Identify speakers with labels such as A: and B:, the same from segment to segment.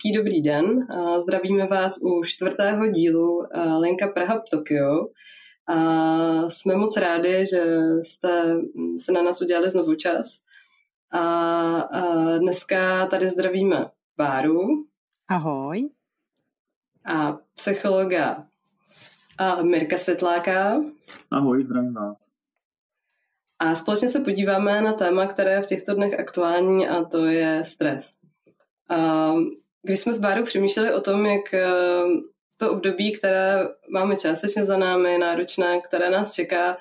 A: Hezký dobrý den. Zdravíme vás u čtvrtého dílu Lenka Praha Tokio. A jsme moc rádi, že jste se na nás udělali znovu čas. A dneska tady zdravíme Báru.
B: Ahoj.
A: A psychologa a Mirka Světláka.
C: Ahoj, zdravím vás.
A: A společně se podíváme na téma, které je v těchto dnech aktuální a to je stres. A když jsme s Bárou přemýšleli o tom, jak eh, to období, které máme částečně za námi, náročné, které nás čeká,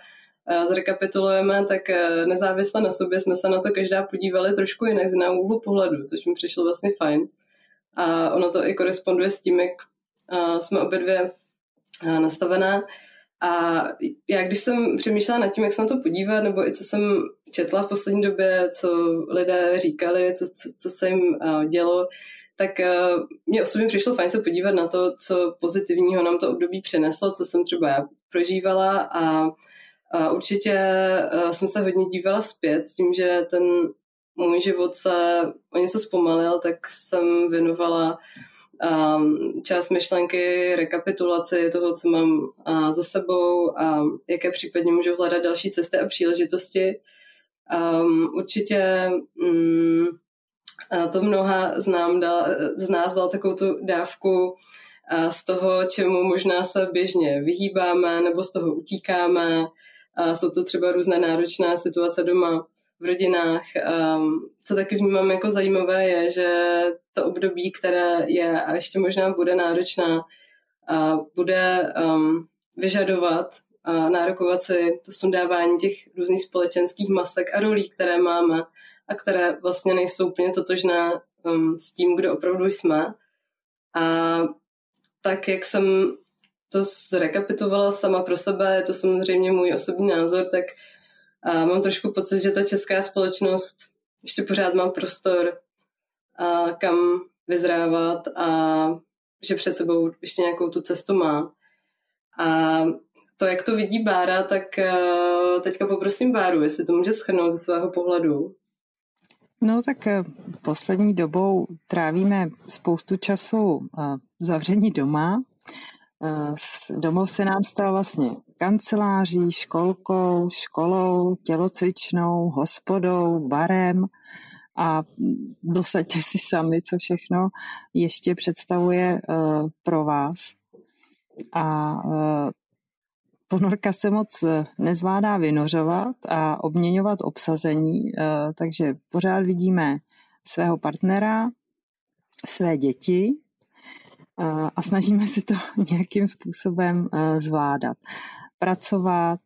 A: eh, zrekapitulujeme, tak eh, nezávisle na sobě jsme se na to každá podívali trošku jinak z jiného úhlu pohledu, což mi přišlo vlastně fajn. A ono to i koresponduje s tím, jak jsme obě dvě nastavené. A já když jsem přemýšlela nad tím, jak se na to podívat, nebo i co jsem četla v poslední době, co lidé říkali, co, co, co se jim dělo, tak uh, mě osobně přišlo fajn se podívat na to, co pozitivního nám to období přineslo, co jsem třeba já prožívala a, a určitě uh, jsem se hodně dívala zpět tím, že ten můj život se o něco zpomalil, tak jsem věnovala um, část myšlenky, rekapitulaci toho, co mám uh, za sebou a jaké případně můžu hledat další cesty a příležitosti. Um, určitě um, to mnoha znám, dal, z nás dal takovou tu dávku z toho, čemu možná se běžně vyhýbáme nebo z toho utíkáme. A jsou to třeba různé náročné situace doma v rodinách. Um, co taky vnímám jako zajímavé je, že to období, které je a ještě možná bude náročná, uh, bude um, vyžadovat a nárokovat si to sundávání těch různých společenských masek a rolí, které máme a které vlastně nejsou úplně totožné um, s tím, kdo opravdu jsme. A tak, jak jsem to zrekapitovala sama pro sebe, je to samozřejmě můj osobní názor, tak a mám trošku pocit, že ta česká společnost ještě pořád má prostor, a kam vyzrávat a že před sebou ještě nějakou tu cestu má. A to, jak to vidí Bára, tak teďka poprosím Báru, jestli to může schrnout ze svého pohledu.
B: No tak eh, poslední dobou trávíme spoustu času eh, zavření doma. Eh, domov se nám stal vlastně kanceláří, školkou, školou, tělocvičnou, hospodou, barem a dosaďte si sami, co všechno ještě představuje pro vás. A ponorka se moc eh, nezvládá vynořovat a obměňovat obsazení, eh, takže pořád vidíme svého partnera, své děti eh, a snažíme se to nějakým způsobem zvládat. Pracovat,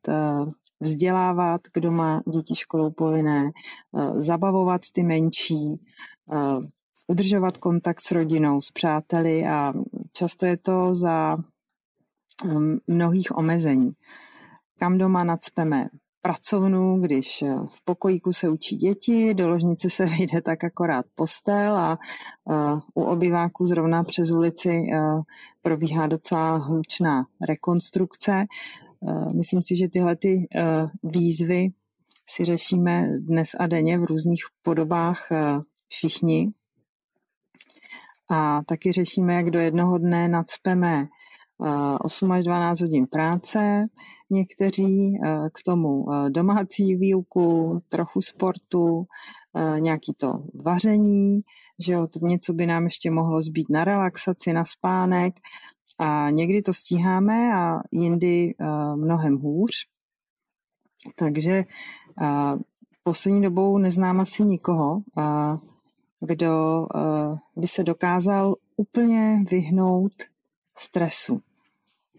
B: vzdělávat, kdo má děti školou povinné, zabavovat ty menší, udržovat kontakt s rodinou, s přáteli a často je to za mnohých omezení. Kam doma nadspeme pracovnu, když eh, v pokojíku se učí děti, do ložnice se vyjde tak akorát postel a uh, u obyváků zrovna přes ulici uh, probíhá docela hlučná rekonstrukce. Myslím si, že tyhle ty výzvy si řešíme dnes a denně v různých podobách všichni. A taky řešíme, jak do jednoho dne nadspeme 8 až 12 hodin práce, někteří k tomu domácí výuku, trochu sportu, nějaký to vaření, že jo, něco by nám ještě mohlo zbýt na relaxaci, na spánek a někdy to stíháme a jindy mnohem hůř. Takže poslední dobou neznám asi nikoho, kdo by se dokázal úplně vyhnout stresu.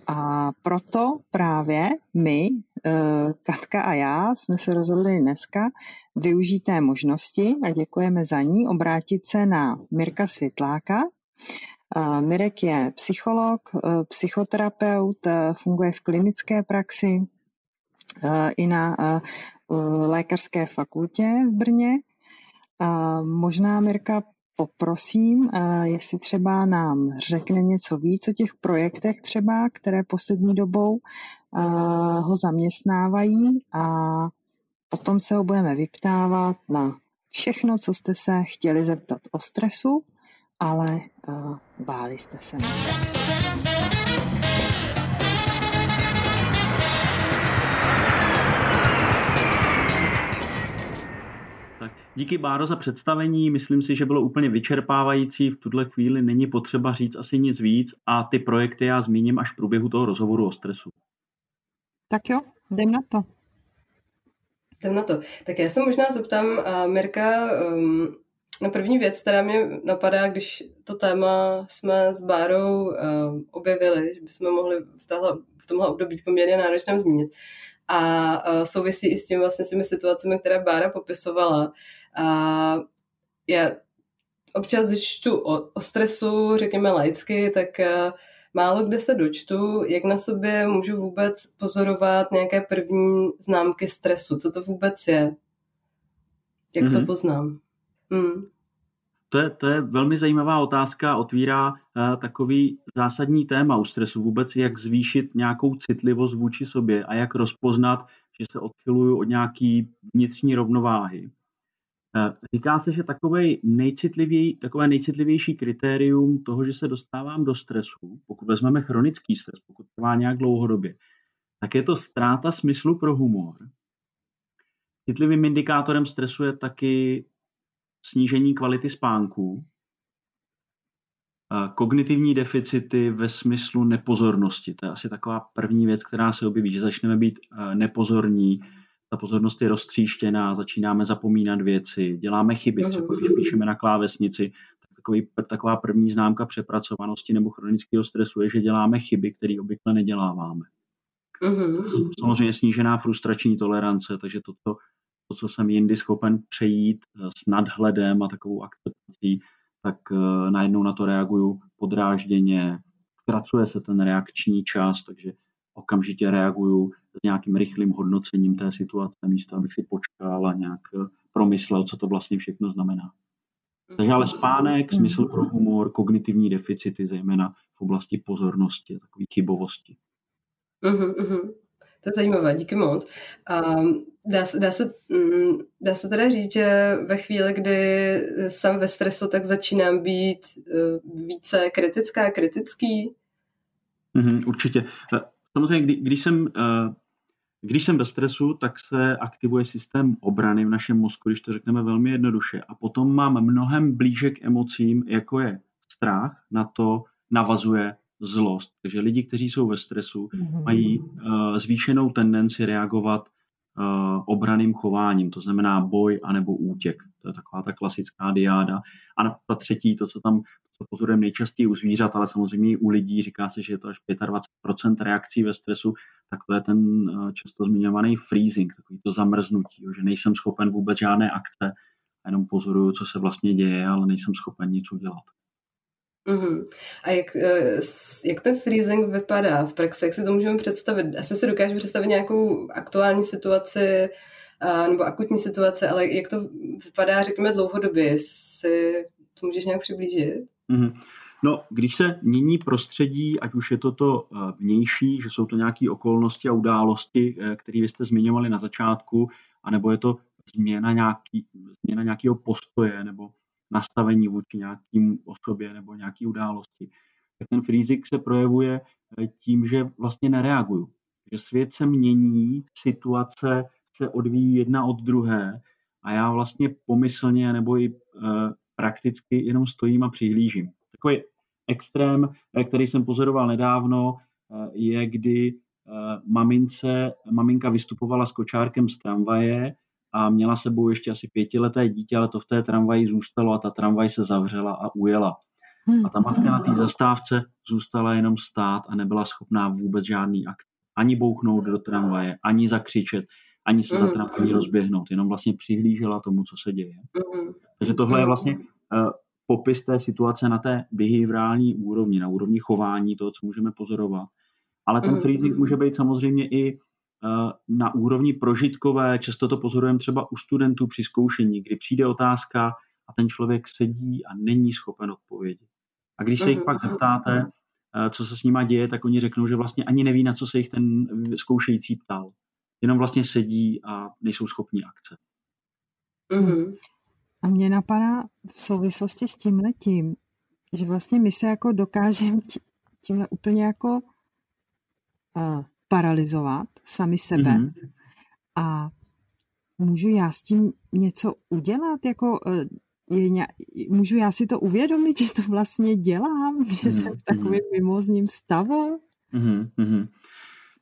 B: A proto právě my, eh, Katka a já, jsme se rozhodli dneska využít té možnosti a děkujeme za ní, obrátit se na Mirka Světláka. Eh, Mirek je psycholog, eh, psychoterapeut, funguje v klinické praxi i na lékařské fakultě v Brně. Možná Mirka poprosím, jestli třeba nám řekne něco víc o těch projektech třeba, které poslední dobou ho zaměstnávají a potom se ho budeme vyptávat na všechno, co jste se chtěli zeptat o stresu ale báli jste se mě.
C: Díky Báro za představení, myslím si, že bylo úplně vyčerpávající. V tuhle chvíli není potřeba říct asi nic víc a ty projekty já zmíním až v průběhu toho rozhovoru o stresu.
B: Tak jo, jdem na to.
A: Jdem na to. Tak já se možná zeptám, uh, Mirka, um, na první věc, která mě napadá, když to téma jsme s Bárou uh, objevili, že bychom mohli v, tahle, v tomhle období poměrně náročném zmínit. A uh, souvisí i s tím vlastně s těmi situacemi, které Bára popisovala. A já občas, když čtu o, o stresu, řekněme laicky, tak uh, málo kde se dočtu, jak na sobě můžu vůbec pozorovat nějaké první známky stresu. Co to vůbec je? Jak mm-hmm. to mhm. poznám? Mm.
C: To je, to je velmi zajímavá otázka, otvírá uh, takový zásadní téma u stresu. Vůbec jak zvýšit nějakou citlivost vůči sobě a jak rozpoznat, že se odchyluju od nějaký vnitřní rovnováhy. Uh, říká se, že nejcitlivěj, takové nejcitlivější kritérium toho, že se dostávám do stresu, pokud vezmeme chronický stres, pokud trvá nějak dlouhodobě, tak je to ztráta smyslu pro humor. Citlivým indikátorem stresu je taky snížení kvality spánku, kognitivní deficity ve smyslu nepozornosti. To je asi taková první věc, která se objeví, že začneme být nepozorní, ta pozornost je roztříštěná, začínáme zapomínat věci, děláme chyby, mhm. třeba když píšeme na klávesnici, takový, taková první známka přepracovanosti nebo chronického stresu je, že děláme chyby, které obvykle neděláváme. Uh-huh. Samozřejmě snížená frustrační tolerance, takže toto to, co jsem jindy schopen přejít eh, s nadhledem a takovou akceptací, tak eh, najednou na to reaguju podrážděně, zkracuje se ten reakční čas, takže okamžitě reaguju s nějakým rychlým hodnocením té situace, místo abych si počkal a nějak eh, promyslel, co to vlastně všechno znamená. Takže ale spánek, smysl pro humor, kognitivní deficity, zejména v oblasti pozornosti takové chybovosti.
A: Uh-huh, uh-huh. To je zajímavé, díky moc. Um, dá, se, dá, se, um, dá se teda říct, že ve chvíli, kdy jsem ve stresu, tak začínám být uh, více kritická, kritický?
C: Mm, určitě. Eh, samozřejmě, kdy, když jsem uh, když jsem ve stresu, tak se aktivuje systém obrany v našem mozku, když to řekneme velmi jednoduše. A potom mám mnohem blíže k emocím, jako je strach, na to navazuje zlost. Takže lidi, kteří jsou ve stresu, mm-hmm. mají uh, zvýšenou tendenci reagovat obraným chováním, to znamená boj anebo útěk. To je taková ta klasická diáda. A ta třetí, to, co tam co pozorujeme nejčastěji u zvířat, ale samozřejmě i u lidí, říká se, že je to až 25% reakcí ve stresu, tak to je ten uh, často zmiňovaný freezing, takový to zamrznutí, že nejsem schopen vůbec žádné akce, jenom pozoruju, co se vlastně děje, ale nejsem schopen nic udělat.
A: Uh-huh. A jak, eh, jak ten freezing vypadá v praxi? Jak si to můžeme představit? Asi si dokážu představit nějakou aktuální situaci nebo akutní situace, ale jak to vypadá, řekněme, dlouhodobě? Jestli to můžeš nějak přiblížit?
C: Uh-huh. No, když se mění prostředí, ať už je to to eh, vnější, že jsou to nějaké okolnosti a události, eh, které vy jste zmiňovali na začátku, anebo je to změna, nějaký, změna nějakého postoje nebo nastavení vůči nějakým osobě nebo nějaký události, tak ten freezing se projevuje eh, tím, že vlastně nereaguju. Že svět se mění, situace se odvíjí jedna od druhé a já vlastně pomyslně nebo i e, prakticky jenom stojím a přihlížím. Takový extrém, který jsem pozoroval nedávno, je, kdy mamince, maminka vystupovala s kočárkem z tramvaje a měla sebou ještě asi pětileté dítě, ale to v té tramvaji zůstalo a ta tramvaj se zavřela a ujela. A ta matka na té zastávce zůstala jenom stát a nebyla schopná vůbec žádný akt. Ani bouchnout do tramvaje, ani zakřičet, ani se za tramvají rozběhnout. Jenom vlastně přihlížela tomu, co se děje. Takže tohle je vlastně uh, popis té situace na té behaviorální úrovni, na úrovni chování, toho, co můžeme pozorovat. Ale ten freezing může být samozřejmě i na úrovni prožitkové, často to pozorujeme třeba u studentů při zkoušení, kdy přijde otázka a ten člověk sedí a není schopen odpovědět. A když se jich mhm, pak mhm. zeptáte, eh, co se s nima děje, tak oni řeknou, že vlastně ani neví, na co se jich ten zkoušející ptal. Jenom vlastně sedí a nejsou schopní akce.
B: Mm-hmm. A mě napadá v souvislosti s tím letím, že vlastně my se jako dokážeme tímhle úplně jako uh, paralizovat sami sebe mm-hmm. a můžu já s tím něco udělat, jako uh, je ně, můžu já si to uvědomit, že to vlastně dělám, že mm-hmm. jsem v takovém mimozním stavu?
C: Mm-hmm.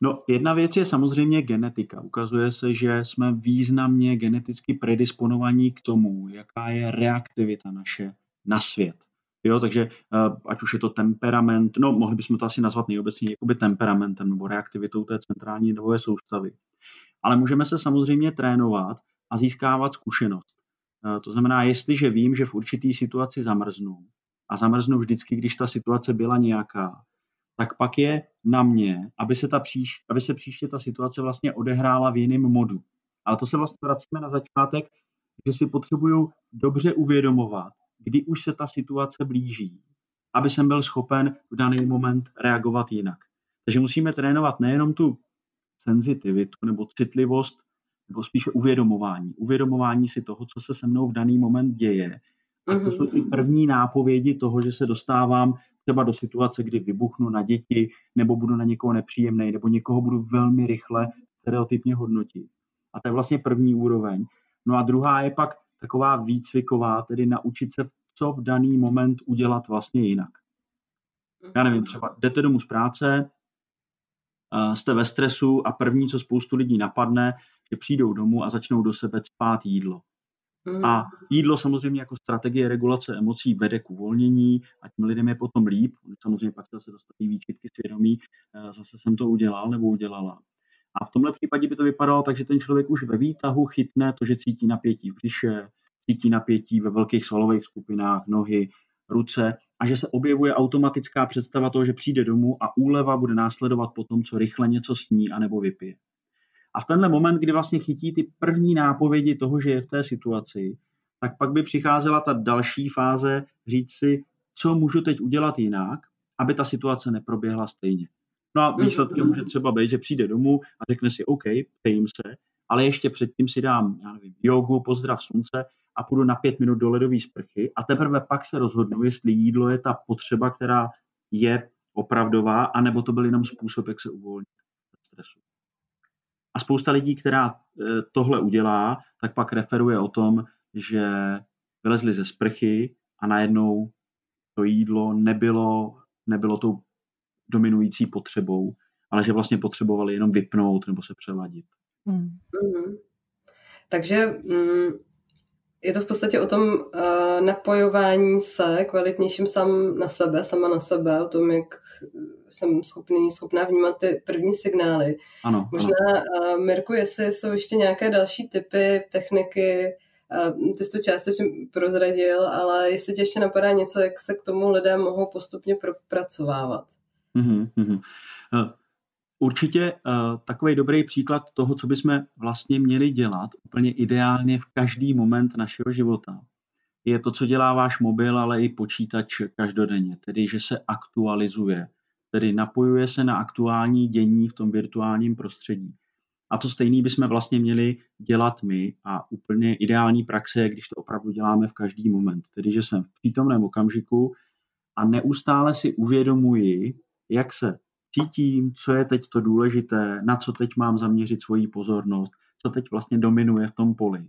C: No, jedna věc je samozřejmě genetika. Ukazuje se, že jsme významně geneticky predisponovaní k tomu, jaká je reaktivita naše na svět. Jo, takže eh, ať už je to temperament, no mohli bychom to asi nazvat nejobecněji jakoby temperamentem nebo reaktivitou té centrální nervové soustavy. Ale můžeme se samozřejmě trénovat a získávat zkušenost. Eh, to znamená, jestliže vím, že v určitý situaci zamrznu, a zamrznu vždycky, když ta situace byla nějaká, tak pak je na mě, aby se, ta příš, aby se příště ta situace vlastně odehrála v jiném modu. Ale to se vlastně vracíme na začátek, že si potřebuju dobře uvědomovat, kdy už se ta situace blíží, aby jsem byl schopen v daný moment reagovat jinak. Takže musíme trénovat nejenom tu senzitivitu nebo citlivost, nebo spíše uvědomování. Uvědomování si toho, co se se mnou v daný moment děje. A to jsou ty mhm. první nápovědi toho, že se dostávám třeba do situace, kdy vybuchnu na děti, nebo budu na někoho nepříjemný, nebo někoho budu velmi rychle stereotypně hodnotit. A to je vlastně první úroveň. No a druhá je pak taková výcviková, tedy naučit se, co v daný moment udělat vlastně jinak. Já nevím, třeba jdete domů z práce, jste ve stresu a první, co spoustu lidí napadne, že přijdou domů a začnou do sebe spát jídlo. A jídlo samozřejmě jako strategie regulace emocí vede k uvolnění a tím lidem je potom líp. Samozřejmě pak se zase dostaví výčitky svědomí, zase jsem to udělal nebo udělala. A v tomhle případě by to vypadalo tak, že ten člověk už ve výtahu chytne to, že cítí napětí v břiše, cítí napětí ve velkých svalových skupinách, nohy, ruce a že se objevuje automatická představa toho, že přijde domů a úleva bude následovat po tom, co rychle něco sní anebo vypije. A v tenhle moment, kdy vlastně chytí ty první nápovědi toho, že je v té situaci, tak pak by přicházela ta další fáze říct si, co můžu teď udělat jinak, aby ta situace neproběhla stejně. No a výsledkem může třeba být, že přijde domů a řekne si, OK, pejím se, ale ještě předtím si dám, já nevím, jogu, pozdrav slunce a půjdu na pět minut do ledové sprchy a teprve pak se rozhodnu, jestli jídlo je ta potřeba, která je opravdová, anebo to byl jenom způsob, jak se uvolnit stresu. A spousta lidí, která e, tohle udělá, tak pak referuje o tom, že vylezli ze sprchy a najednou to jídlo nebylo, nebylo tou dominující potřebou, ale že vlastně potřebovali jenom vypnout nebo se přeladit. Hmm.
A: Mm-hmm. Takže mm, je to v podstatě o tom uh, napojování se kvalitnějším sám na sebe, sama na sebe, o tom, jak jsem schopný, schopná vnímat ty první signály.
C: Ano,
A: Možná, ano. Uh, Mirku, jestli jsou ještě nějaké další typy, techniky, uh, ty jsi to částečně prozradil, ale jestli tě ještě napadá něco, jak se k tomu lidé mohou postupně propracovávat.
C: Mm-hmm. Určitě uh, takový dobrý příklad toho, co bychom vlastně měli dělat úplně ideálně v každý moment našeho života, je to, co dělá váš mobil, ale i počítač každodenně, tedy že se aktualizuje, tedy napojuje se na aktuální dění v tom virtuálním prostředí. A to stejný bychom vlastně měli dělat my a úplně ideální praxe je, když to opravdu děláme v každý moment. Tedy, že jsem v přítomném okamžiku a neustále si uvědomuji, jak se cítím, co je teď to důležité, na co teď mám zaměřit svoji pozornost, co teď vlastně dominuje v tom poli.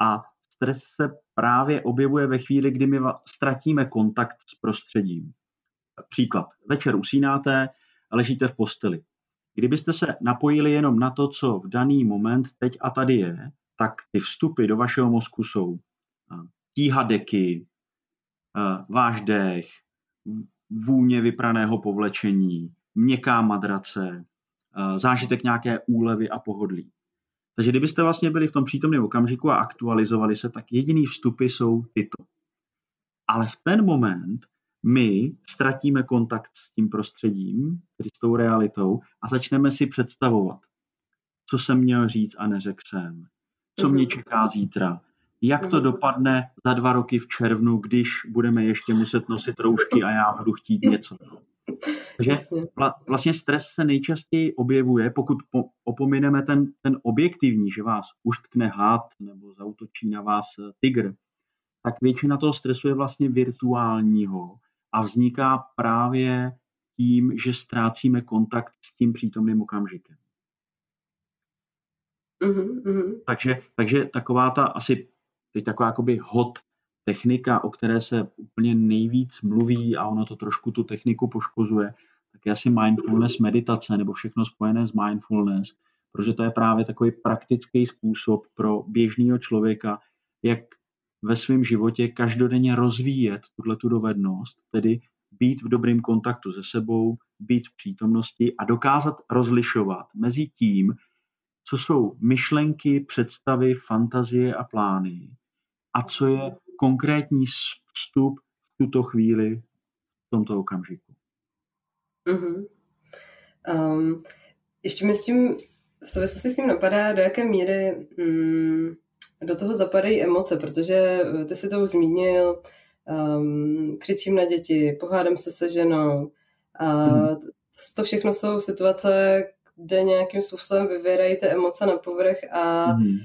C: A stres se právě objevuje ve chvíli, kdy my ztratíme kontakt s prostředím. Příklad. Večer usínáte, ležíte v posteli. Kdybyste se napojili jenom na to, co v daný moment teď a tady je, tak ty vstupy do vašeho mozku jsou tíha deky, váš dech, vůně vypraného povlečení, měkká madrace, eh, zážitek nějaké úlevy a pohodlí. Takže kdybyste vlastně byli v tom přítomném okamžiku a aktualizovali se, tak jediný vstupy jsou tyto. Ale v ten moment my ztratíme kontakt s tím prostředím, tedy s tou realitou a začneme si představovat, co jsem měl říct a neřekl jsem, co mě mhm. čeká zítra, jak to mhm. dopadne za dva roky v červnu, když budeme ještě muset nosit roušky a já budu chtít něco. Takže vlastně stres se nejčastěji objevuje, pokud opomineme ten, ten objektivní, že vás uštkne had nebo zautočí na vás tygr, tak většina toho stresu je vlastně virtuálního a vzniká právě tím, že ztrácíme kontakt s tím přítomným okamžikem.
A: Mm-hmm.
C: Takže, takže taková ta asi teď taková jakoby hot technika, o které se úplně nejvíc mluví a ono to trošku tu techniku poškozuje, tak je asi mindfulness meditace nebo všechno spojené s mindfulness, protože to je právě takový praktický způsob pro běžného člověka, jak ve svém životě každodenně rozvíjet tuhle tu dovednost, tedy být v dobrém kontaktu se sebou, být v přítomnosti a dokázat rozlišovat mezi tím, co jsou myšlenky, představy, fantazie a plány a co je konkrétní vstup v tuto chvíli, v tomto okamžiku.
A: Mm-hmm. Um, ještě mi s tím, v souvislosti s tím napadá, do jaké míry mm, do toho zapadají emoce, protože ty si to už zmínil, um, křičím na děti, pohádám se se ženou. A mm. to všechno jsou situace, kde nějakým způsobem vyvěrají ty emoce na povrch a mm.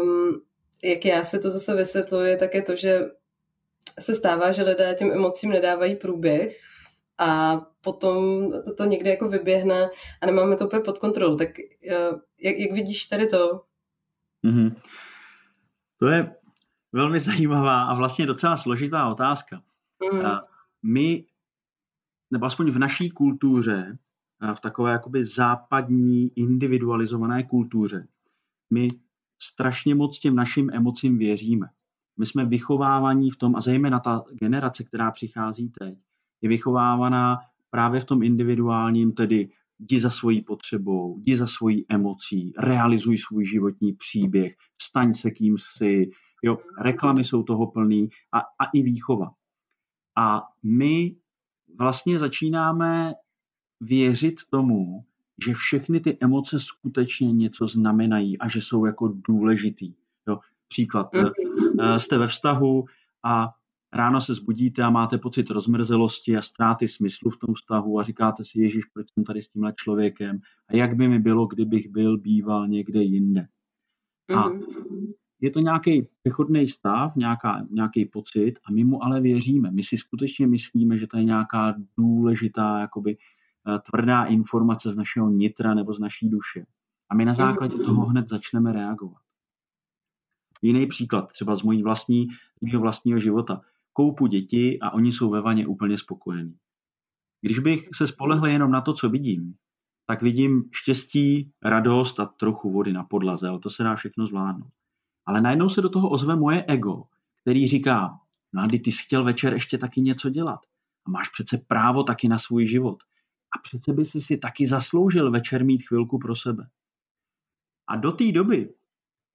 A: um, jak já si to zase vysvětluji, tak je to, že se stává, že lidé těm emocím nedávají průběh a potom to, to někdy jako vyběhne a nemáme to úplně pod kontrolou. Tak uh, jak, jak vidíš tady to?
C: Mm-hmm. To je velmi zajímavá a vlastně docela složitá otázka. Mm. My, nebo aspoň v naší kultuře, v takové jakoby západní individualizované kultuře, my strašně moc těm našim emocím věříme. My jsme vychovávaní v tom, a zejména ta generace, která přichází teď, je vychovávaná právě v tom individuálním, tedy jdi za svojí potřebou, jdi za svojí emocí, realizuj svůj životní příběh, staň se kým si, jo, reklamy jsou toho plný a, a i výchova. A my vlastně začínáme věřit tomu, že všechny ty emoce skutečně něco znamenají a že jsou jako důležitý. Jo, příklad, mm-hmm. jste ve vztahu a ráno se zbudíte a máte pocit rozmrzelosti a ztráty smyslu v tom vztahu a říkáte si, Ježíš, proč jsem tady s tímhle člověkem a jak by mi bylo, kdybych byl býval někde jinde. A mm-hmm. je to nějaký přechodný stav, nějaká, nějaký pocit a my mu ale věříme. My si skutečně myslíme, že to je nějaká důležitá jakoby, eh, tvrdá informace z našeho nitra nebo z naší duše. A my na základě toho hned začneme reagovat. Jiný příklad, třeba z mojí vlastní, z mého vlastního života koupu děti a oni jsou ve vaně úplně spokojení. Když bych se spolehl jenom na to, co vidím, tak vidím štěstí, radost a trochu vody na podlaze, ale to se dá všechno zvládnout. Ale najednou se do toho ozve moje ego, který říká, no a ty jsi chtěl večer ještě taky něco dělat. A máš přece právo taky na svůj život. A přece by si si taky zasloužil večer mít chvilku pro sebe. A do té doby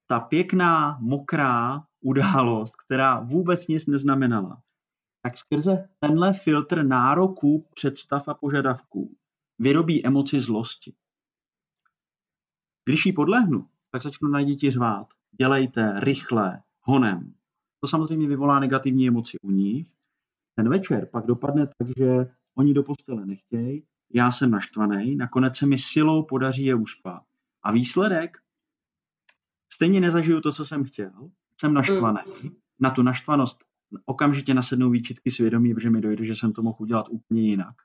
C: ta pěkná, mokrá, událost, která vůbec nic neznamenala, tak skrze tenhle filtr nároků, představ a požadavků vyrobí emoci zlosti. Když jí podlehnu, tak začnu na děti řvát. Dělejte, rychle, honem. To samozřejmě vyvolá negativní emoci u nich. Ten večer pak dopadne tak, že oni do postele nechtějí, já jsem naštvaný, nakonec se mi silou podaří je uspat. A výsledek? Stejně nezažiju to, co jsem chtěl, jsem naštvaný, mm. na tu naštvanost okamžitě nasednou výčitky svědomí, protože mi dojde, že jsem to mohl udělat úplně jinak.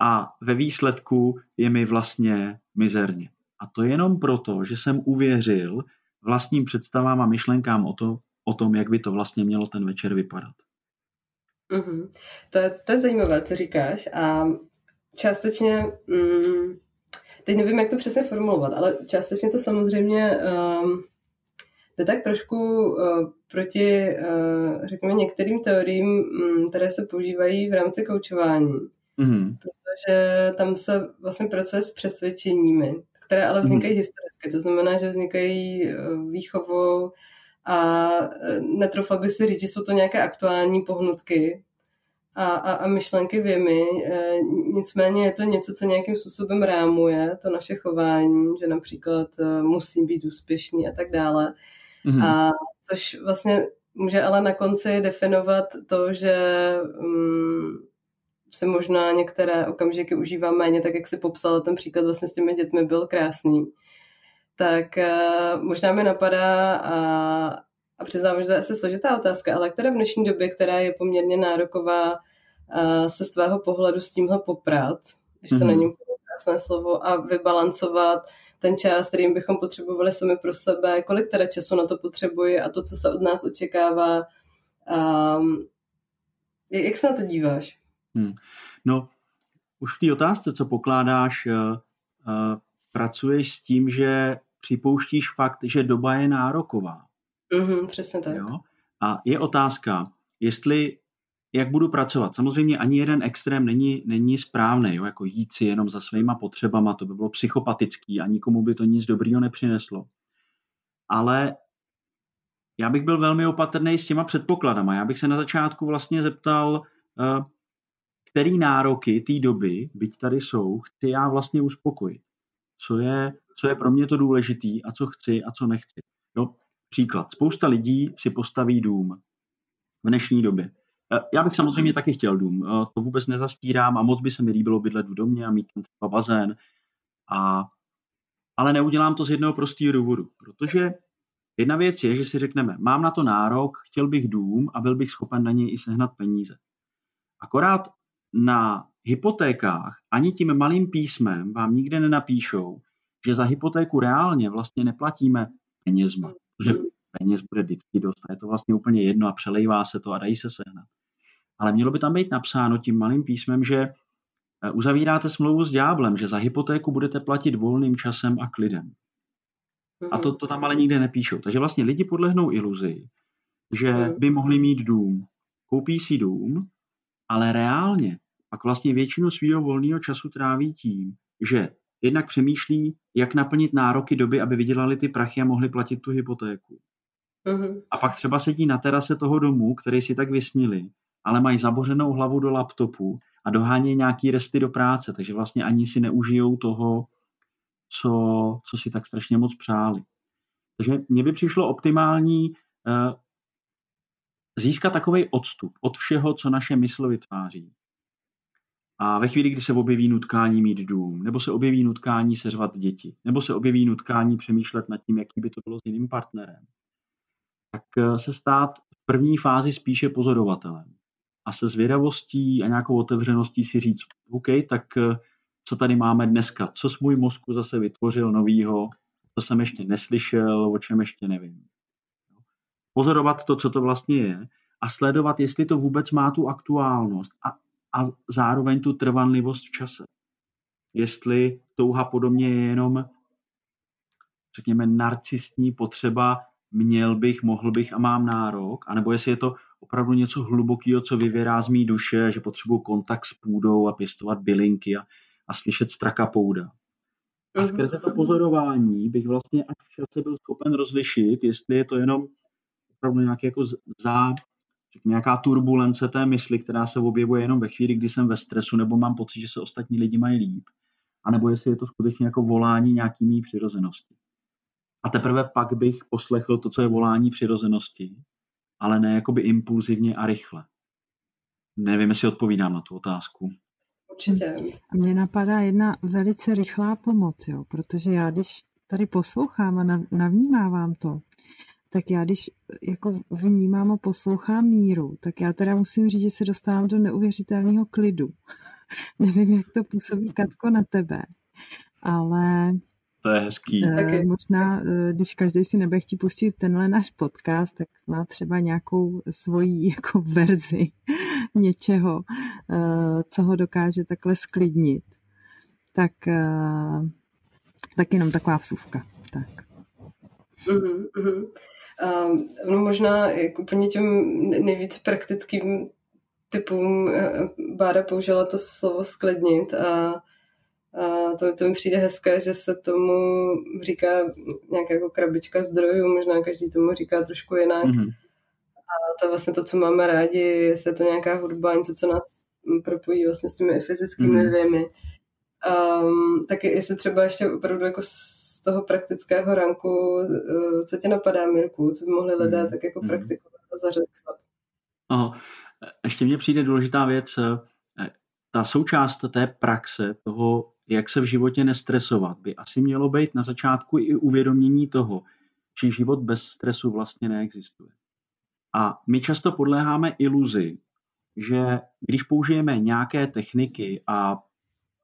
C: A ve výsledku je mi vlastně mizerně. A to jenom proto, že jsem uvěřil vlastním představám a myšlenkám o, to, o tom, jak by to vlastně mělo ten večer vypadat.
A: Mm-hmm. To, je, to je zajímavé, co říkáš. A částečně, mm, teď nevím, jak to přesně formulovat, ale částečně to samozřejmě um, jde tak trošku uh, proti, uh, řekněme, některým teoriím, um, které se používají v rámci koučování. Mm-hmm. Protože tam se vlastně pracuje s přesvědčeními, které ale vznikají mm-hmm. historicky. To znamená, že vznikají uh, výchovou a netrofla by si říct, že jsou to nějaké aktuální pohnutky, a, a, a myšlenky věmy. E, nicméně je to něco, co nějakým způsobem rámuje to naše chování, že například e, musí být úspěšný a tak dále. Mm-hmm. A což vlastně může ale na konci definovat to, že um, si možná některé okamžiky užívá méně, tak jak si popsala ten příklad vlastně s těmi dětmi byl krásný. Tak uh, možná mi napadá, a a přiznám, že to je asi složitá otázka, ale která v dnešní době, která je poměrně nároková, se z tvého pohledu s tímhle poprat, když to mm-hmm. není krásné slovo, a vybalancovat ten čas, kterým bychom potřebovali sami pro sebe, kolik teda času na to potřebuji a to, co se od nás očekává. Um, jak se na to díváš?
C: Hmm. No, už v té otázce, co pokládáš, uh, uh, pracuješ s tím, že připouštíš fakt, že doba je nároková.
A: Mm-hmm, přesně tak.
C: Jo? A je otázka, jestli jak budu pracovat. Samozřejmě ani jeden extrém není, není správný, jo? jako jít si jenom za svýma potřebama, to by bylo psychopatický a nikomu by to nic dobrýho nepřineslo. Ale já bych byl velmi opatrný s těma předpokladama. Já bych se na začátku vlastně zeptal, eh, který nároky té doby, byť tady jsou, chci já vlastně uspokojit. Co je, co je pro mě to důležitý a co chci a co nechci. Jo? Příklad. Spousta lidí si postaví dům v dnešní době. Eh, já bych samozřejmě taky chtěl dům, eh, to vůbec nezastírám a moc by se mi líbilo bydlet v domě a mít tam třeba bazén. A, ale neudělám to z jednoho prostého důvodu, protože jedna věc je, že si řekneme, mám na to nárok, chtěl bych dům a byl bych schopen na něj i sehnat peníze. Akorát na hypotékách ani tím malým písmem vám nikde nenapíšou, že za hypotéku reálně vlastně neplatíme penězma, protože peněz bude vždycky dost a je to vlastně úplně jedno a přelejvá se to a dají se sehnat ale mělo by tam být napsáno tím malým písmem, že eh, uzavíráte smlouvu s ďáblem, že za hypotéku budete platit volným časem a klidem. A to, to tam ale nikde nepíšou. Takže vlastně lidi podlehnou iluzi, že mhm. by mohli mít dům. Koupí si dům, ale reálně pak vlastně většinu svého volného času tráví tím, že jednak přemýšlí, jak naplnit nároky doby, aby vydělali ty prachy a mohli platit tu hypotéku. Uh-huh. A pak třeba sedí na terase toho domu, který si tak vysnili ale mají zabořenou hlavu do laptopu a dohánějí nějaký resty do práce, takže vlastně ani si neužijou toho, co, co si tak strašně moc přáli. Takže mně by přišlo optimální uh, získat takový odstup od všeho, co naše mysl vytváří. A ve chvíli, kdy se objeví nutkání mít dům, nebo se objeví nutkání seřvat děti, nebo se objeví nutkání přemýšlet nad tím, jaký by to bylo s jiným partnerem, tak eh, se stát v první fázi spíše pozorovatelem a se zvědavostí a nějakou otevřeností si říct, OK, tak eh, co tady máme dneska, co s můj mozku zase vytvořil novýho, co jsem ještě neslyšel, o čem ještě nevím. Pozorovat to, co to vlastně je a sledovat, jestli to vůbec má tu aktuálnost a, a zároveň tu trvanlivost v čase. Jestli touha podobně je jenom, řekněme, narcistní potřeba, měl bych, mohl bych a mám nárok, anebo jestli je to opravdu něco hlubokého, co vyvěrá z mý duše, že potřebuji kontakt s půdou a pěstovat bylinky a, a slyšet straka pouda. A mhm. skrze to pozorování bych vlastně až v čase byl schopen rozlišit, jestli je to jenom opravdu nějaký jako za, nějaká turbulence té mysli, která se objevuje jenom ve chvíli, kdy jsem ve stresu nebo mám pocit, že se ostatní lidi mají líp, anebo jestli je to skutečně jako volání nějaký mý přirozenosti. A teprve pak bych poslechl to, co je volání přirozenosti ale ne jakoby impulzivně a rychle. Nevím, jestli odpovídám na tu otázku.
A: Určitě.
B: Mně napadá jedna velice rychlá pomoc, jo, protože já když tady poslouchám a navnímávám to, tak já když jako vnímám a poslouchám míru, tak já teda musím říct, že se dostávám do neuvěřitelného klidu. Nevím, jak to působí Katko na tebe, ale
C: to je hezký.
B: E, možná, eh, když každý si nebude chtít pustit tenhle náš podcast, tak má třeba nějakou svoji jako verzi něčeho, e, co ho dokáže takhle sklidnit. Tak, tak jenom taková vsuvka. Tak.
A: Uh-huh, uh-huh. Um, no možná jako úplně těm nejvíc praktickým typům Bára použila to slovo sklidnit a a to, to mi přijde hezké, že se tomu říká nějaká jako krabička zdrojů, možná každý tomu říká trošku jinak. Mm-hmm. A to je vlastně to, co máme rádi, jestli je to nějaká hudba, něco, co nás propojí vlastně s těmi fyzickými mm-hmm. dvěmi. Um, tak jestli třeba ještě opravdu jako z toho praktického ranku, uh, co tě napadá, Mirku, co by mohli lidé mm-hmm. tak jako mm-hmm. praktikovat a zařazovat?
C: Aha. Ještě mně přijde důležitá věc, eh, ta součást té praxe, toho jak se v životě nestresovat, by asi mělo být na začátku i uvědomění toho, či život bez stresu vlastně neexistuje. A my často podléháme iluzi, že když použijeme nějaké techniky a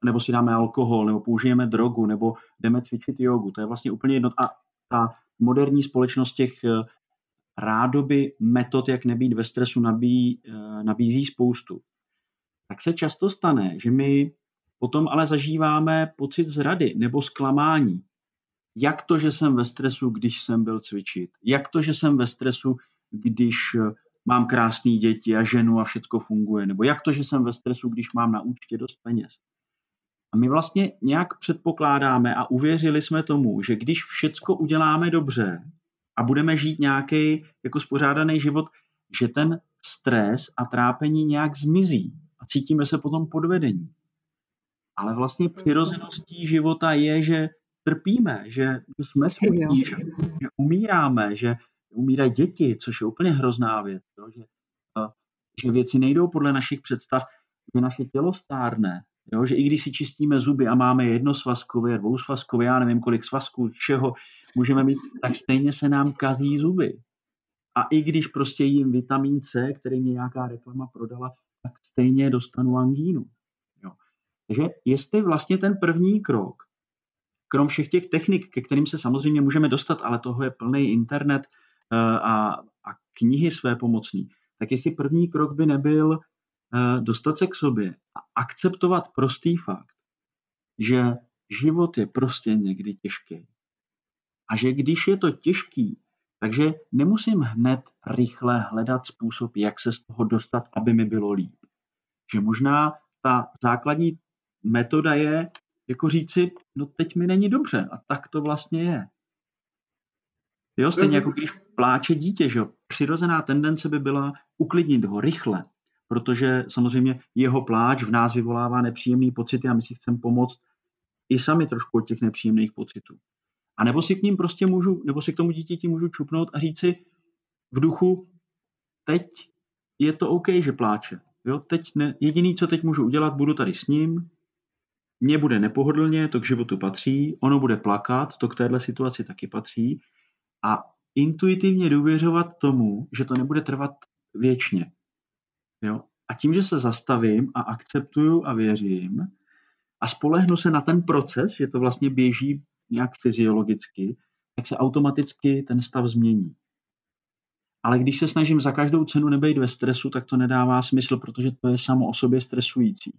C: nebo si dáme alkohol, nebo použijeme drogu, nebo jdeme cvičit jogu, to je vlastně úplně jedno. A ta moderní společnost těch eh, rádoby metod, jak nebýt ve stresu, eh, nabízí spoustu. Tak se často stane, že my potom ale zažíváme pocit zrady nebo zklamání. Jak to, že jsem ve stresu, když jsem byl cvičit? Jak to, že jsem ve stresu, když eh, mám krásné děti a ženu a všechno funguje? Nebo jak to, že jsem ve stresu, když mám na účtě dost peněz? A my vlastně nějak předpokládáme a uvěřili jsme tomu, že když všecko uděláme dobře a budeme žít nějaký jako spořádaný život, že ten stres a trápení nějak zmizí a cítíme se potom podvedení. Ale vlastně přirozeností života je, že trpíme, že jsme smutní, že, že umíráme, že umírají děti, což je úplně hrozná věc, jo, že, že věci nejdou podle našich představ, že naše tělo stárne, Jo, že i když si čistíme zuby a máme jedno svazkové, dvou svazkové, já nevím kolik svazků, čeho můžeme mít, tak stejně se nám kazí zuby. A i když prostě jím vitamin C, který mě nějaká reklama prodala, tak stejně dostanu angínu. Takže jestli vlastně ten první krok, krom všech těch technik, ke kterým se samozřejmě můžeme dostat, ale toho je plný internet uh, a, a knihy své pomocný, tak jestli první krok by nebyl Eh, dostat se k sobě a akceptovat prostý fakt, že život je prostě někdy těžký. A že když je to těžký, takže nemusím hned rychle hledat způsob, jak se z toho dostat, aby mi bylo líp. Že možná ta základní metoda je jako říci, no teď mi není dobře a tak to vlastně je. Jo, stejně jako když pláče dítě, že přirozená tendence by byla uklidnit ho rychle, protože samozřejmě jeho pláč v nás vyvolává nepříjemné pocity a my si chceme pomoct i sami trošku od těch nepříjemných pocitů. A nebo si k ním prostě můžu, nebo si k tomu dítěti můžu čupnout a říct si v duchu, teď je to OK, že pláče. Jo, teď ne, jediný, co teď můžu udělat, budu tady s ním, mně bude nepohodlně, to k životu patří, ono bude plakat, to k téhle situaci taky patří a intuitivně důvěřovat tomu, že to nebude trvat věčně. Jo? A tím, že se zastavím a akceptuju a věřím a spolehnu se na ten proces, že to vlastně běží nějak fyziologicky, tak se automaticky ten stav změní. Ale když se snažím za každou cenu nebejt ve stresu, tak to nedává smysl, protože to je samo o sobě stresující.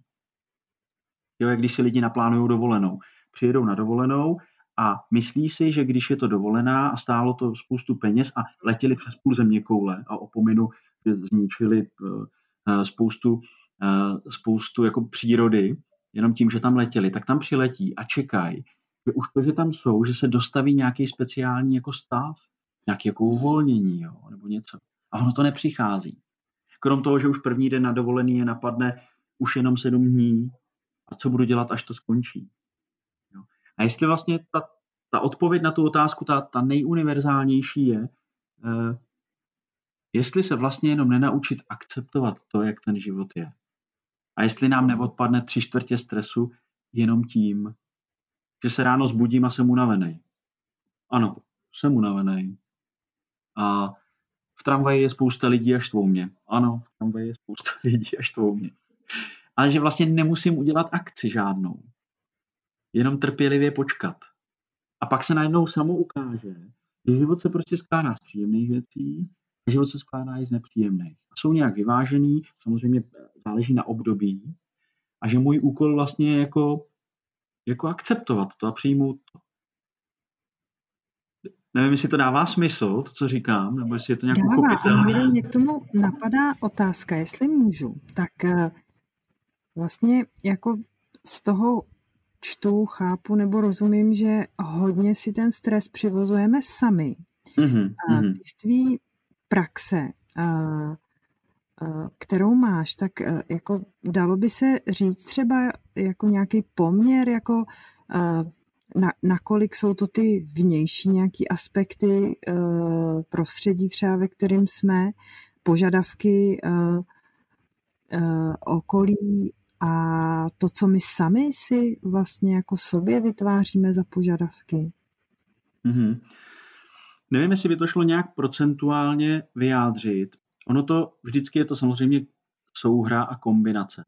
C: Jo, jak když si lidi naplánují dovolenou. Přijedou na dovolenou a myslí si, že když je to dovolená a stálo to spoustu peněz a letěli přes půl země koule a opominu, že zničili eh, Eh, spoustu, eh, spoustu jako přírody, jenom tím, že tam letěli, tak tam přiletí a čekají, že už to, že tam jsou, že se dostaví nějaký speciální jako stav, nějaký jako uvolnění, jo, nebo něco. A ono to nepřichází. Krom toho, že už první den na dovolený je napadne už jenom sedm dní a co budu dělat, až to skončí. Jo. A jestli vlastně ta, ta odpověď na tu otázku, ta, ta nejuniverzálnější je, eh, jestli se vlastně jenom nenaučit akceptovat to, jak ten život je. A jestli nám neodpadne tři čtvrtě stresu jenom tím, že se ráno zbudím a jsem unavený. Ano, jsem unavený. A v tramvaji je spousta lidí a štvou mě. Ano, v tramvaji je spousta lidí a štvou mě. Ale že vlastně nemusím udělat akci žádnou. Jenom trpělivě počkat. A pak se najednou samo ukáže, že život se prostě skládá z příjemných věcí život se skládá i z nepříjemných. Jsou nějak vyvážený, samozřejmě záleží na období, a že můj úkol vlastně je jako, jako akceptovat to a přijmout to. Nevím, jestli to dává smysl, to, co říkám, nebo jestli je to nějak uchopitelné.
B: Mě k tomu napadá otázka, jestli můžu. Tak eh, vlastně jako z toho čtu, chápu nebo rozumím, že hodně si ten stres přivozujeme sami. Mm-hmm, a ty z tvý praxe, kterou máš, tak jako dalo by se říct třeba jako nějaký poměr, jako na, nakolik jsou to ty vnější nějaký aspekty prostředí třeba, ve kterým jsme, požadavky okolí a to, co my sami si vlastně jako sobě vytváříme za požadavky.
C: Mm-hmm. nevím, jestli by to šlo nějak procentuálně vyjádřit. Ono to vždycky je to samozřejmě souhra a kombinace.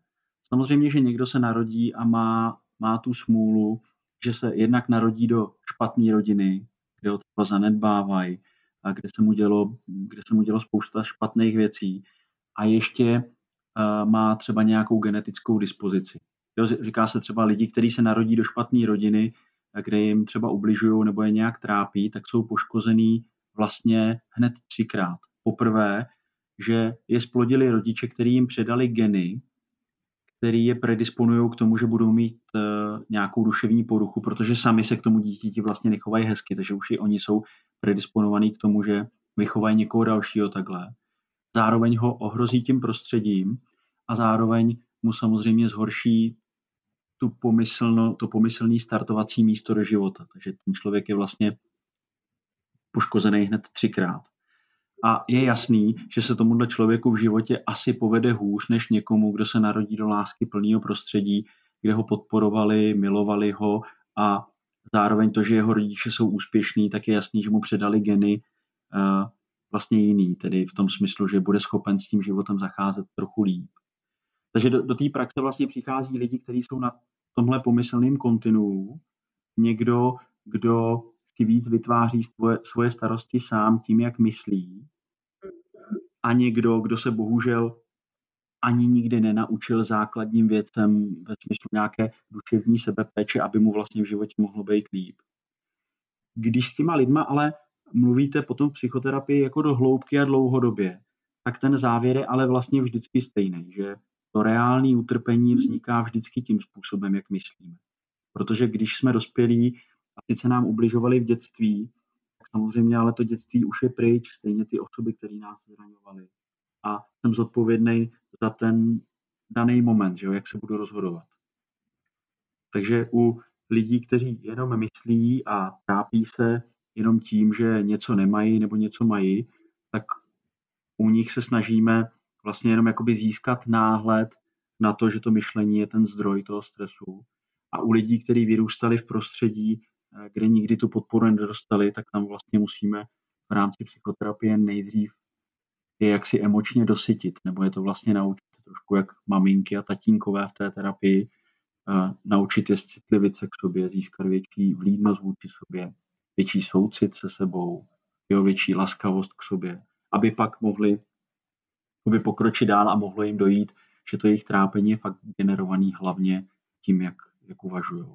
C: Samozřejmě, že někdo se narodí a má, má tu smůlu, že se jednak narodí do špatné rodiny, kde ho třeba zanedbávají, a kde se mu dělo, kde se mu dělo spousta špatných věcí a ještě má třeba nějakou genetickou dispozici. Jo, říká se třeba lidi, kteří se narodí do špatné rodiny, kde jim třeba ubližují nebo je nějak trápí, tak jsou poškozený vlastně hned třikrát. Poprvé, že je splodili rodiče, kteří jim předali geny, který je predisponují k tomu, že budou mít uh, nějakou duševní poruchu, protože sami se k tomu dítěti vlastně nechovají hezky, takže už i oni jsou predisponovaní k tomu, že vychovají někoho dalšího takhle. Zároveň ho ohrozí tím prostředím a zároveň mu samozřejmě zhorší tu pomyslno, to pomyslný startovací místo do života. Takže ten člověk je vlastně poškozený hned třikrát. A je jasný, že se tomuhle člověku v životě asi povede hůř než někomu, kdo se narodí do lásky plného prostředí, kde ho podporovali, milovali ho a zároveň to, že jeho rodiče jsou úspěšní, tak je jasný, že mu předali geny uh, vlastně jiný, tedy v tom smyslu, že bude schopen s tím životem zacházet trochu líp. Takže do, do té praxe vlastně přichází lidi, kteří jsou na tomhle pomyslným kontinuu. Někdo, kdo si víc vytváří svoje, svoje starosti sám tím, jak myslí. A někdo, kdo se bohužel ani nikdy nenaučil základním věcem ve smyslu nějaké duševní sebepeče, aby mu vlastně v životě mohlo být líp. Když s těma lidma ale mluvíte potom v psychoterapii jako do hloubky a dlouhodobě, tak ten závěr je ale vlastně vždycky stejný, že to reálné utrpení vzniká vždycky tím způsobem, jak myslíme. Protože když jsme dospělí a sice nám ubližovali v dětství, tak samozřejmě ale to dětství už je pryč, stejně ty osoby, které nás zraňovaly. A jsem zodpovědný za ten daný moment, že jo, jak se budu rozhodovat. Takže u lidí, kteří jenom myslí a trápí se jenom tím, že něco nemají nebo něco mají, tak u nich se snažíme vlastně jenom jakoby získat náhled na to, že to myšlení je ten zdroj toho stresu. A u lidí, kteří vyrůstali v prostředí, eh, kde nikdy tu podporu nedostali, tak tam vlastně musíme v rámci psychoterapie nejdřív je jaksi emočně dosytit, nebo je to vlastně naučit trošku jak maminky a tatínkové v té terapii, uh, naučit je citlivit se k sobě, získat větší vlídnost vůči sobě, větší soucit se sebou, jo, větší laskavost k sobě, aby pak mohli aby pokročit dál a mohlo jim dojít, že to jejich trápení je fakt generovaný hlavně tím, jak, jak uvažují.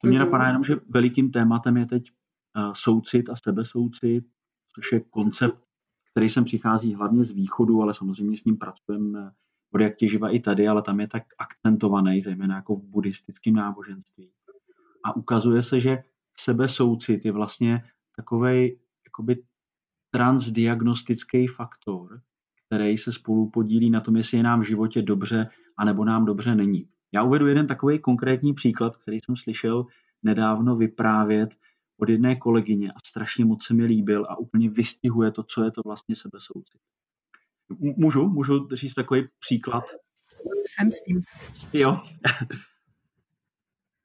C: To mě mhm. napadá jenom, že velikým tématem je teď uh, soucit a sebesoucit, což je koncept, který sem přichází hlavně z východu, ale samozřejmě s ním pracujeme od jak těživa i tady, ale tam je tak akcentovaný, zejména jako v buddhistickém náboženství. A ukazuje se, že sebesoucit je vlastně takový jakoby transdiagnostický faktor, který se spolu podílí na tom, jestli je nám v životě dobře, anebo nám dobře není. Já uvedu jeden takový konkrétní příklad, který jsem slyšel nedávno vyprávět od jedné kolegyně a strašně moc se mi líbil a úplně vystihuje to, co je to vlastně sebesoucit. Můžu? Můžu říct takový příklad?
B: Jsem s tím.
C: Jo.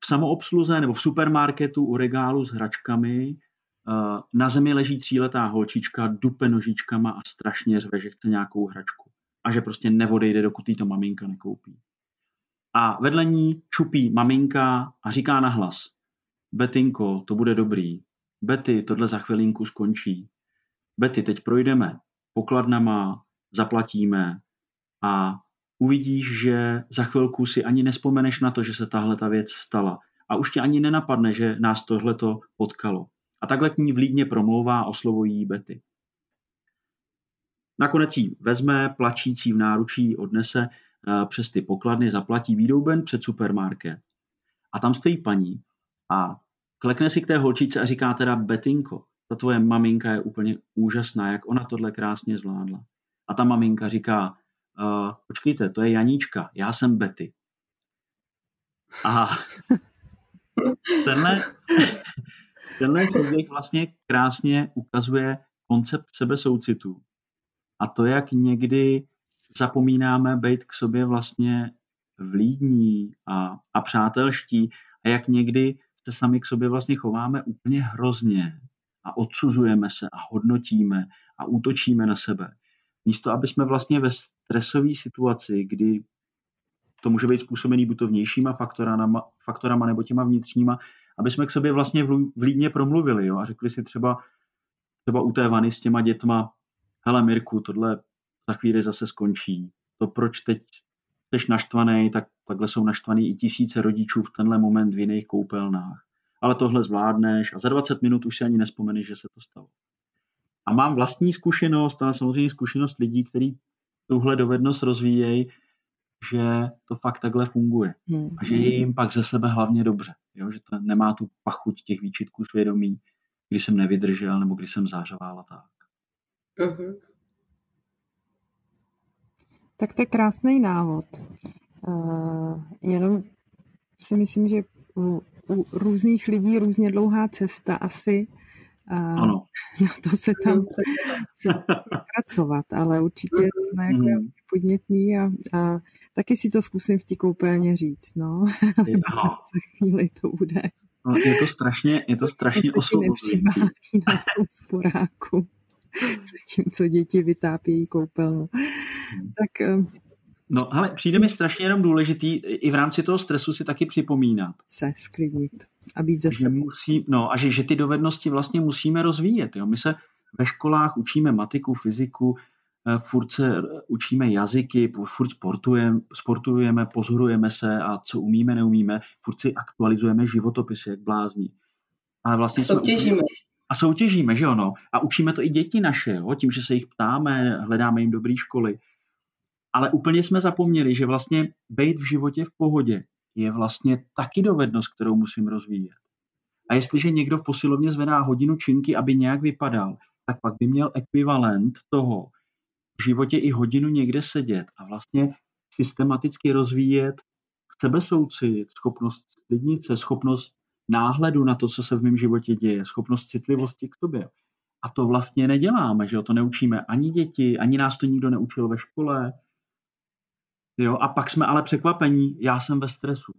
C: V samoobsluze nebo v supermarketu u regálu s hračkami Eh, na zemi leží tříletá holčička, dupe nožičkama a strašně řve, že chce nějakou hračku. A že prostě neodejde, dokud jí to maminka nekoupí. A vedle ní čupí maminka a říká nahlas. Betinko, to bude dobrý. Betty, tohle za chvilinku skončí. Betty, teď projdeme pokladnama, zaplatíme a uvidíš, že za chvilku si ani nespomeneš na to, že se tahle ta věc stala. A už ti ani nenapadne, že nás tohleto potkalo. A takhle k ní vlídně promlouvá, oslovují Betty. Nakonec ji vezme, plačící v náručí, odnese eh, přes ty pokladny, zaplatí výdouben před supermarket. A tam stojí paní a klekne si k té holčice a říká teda Betinko, ta tvoje maminka je úplně úžasná, jak ona tohle krásně zvládla. A ta maminka říká, uh, počkejte, to je Janíčka, já jsem Betty. A tenhle, Tenhle příběh vlastně krásně ukazuje koncept sebesoucitu. A to, jak někdy zapomínáme být k sobě vlastně vlídní a, a přátelští a jak někdy se sami k sobě vlastně chováme úplně hrozně a odsuzujeme se a hodnotíme a útočíme na sebe. Místo, aby jsme vlastně ve stresové situaci, kdy to může být způsobený buď to vnějšíma faktorama, faktorama nebo těma vnitřníma, aby jsme k sobě vlastně vlídně promluvili jo, a řekli si třeba, třeba u té vany s těma dětma, hele Mirku, tohle za chvíli zase skončí. To, proč teď jsi naštvaný, tak takhle jsou naštvaný i tisíce rodičů v tenhle moment v jiných koupelnách. Ale tohle zvládneš a za 20 minut už si ani nespomeneš, že se to stalo. A mám vlastní zkušenost, ale samozřejmě zkušenost lidí, kteří tuhle dovednost rozvíjejí, že to fakt takhle funguje. Hmm. A že je jim pak ze sebe hlavně dobře. Jo? Že to nemá tu pachuť těch výčitků svědomí, když jsem nevydržel nebo když jsem zářoval a tak. Uh-huh.
B: Tak to je krásný návod. Uh, jenom si myslím, že u, u různých lidí různě dlouhá cesta asi.
C: Ano.
B: Na to se tam se pracovat, ale určitě to jako mm. podnětný a, a taky si to zkusím v té koupelně říct, no. Ano. Za chvíli to bude.
C: No, je to strašně, je to strašně osvobozující.
B: na tom sporáku. co děti vytápějí koupelnu. Hmm. Tak eh,
C: No, ale přijde mi strašně jenom důležitý i v rámci toho stresu si taky připomínat.
B: Se sklidnit a být ze
C: sebe. Musí, no a že, že ty dovednosti vlastně musíme rozvíjet. Jo? My se ve školách učíme matiku, fyziku, eh, furt se učíme jazyky, furt sportujeme, sportujeme, pozorujeme se a co umíme, neumíme, furt si aktualizujeme životopisy, jak blázni.
A: Ale vlastně soutěžíme.
C: A soutěžíme, že ono. A učíme to i děti naše, jo? tím, že se jich ptáme, hledáme jim dobré školy. Ale úplně jsme zapomněli, že vlastně být v životě v pohodě je vlastně taky dovednost, kterou musím rozvíjet. A jestliže někdo v posilovně zvedá hodinu činky, aby nějak vypadal, tak pak by měl ekvivalent toho v životě i hodinu někde sedět a vlastně systematicky rozvíjet sebesoucit, schopnost lidnice, schopnost náhledu na to, co se v mém životě děje, schopnost citlivosti k sobě. A to vlastně neděláme, že jo? to neučíme ani děti, ani nás to nikdo neučil ve škole. Jo? A pak jsme ale překvapení, já jsem ve stresu.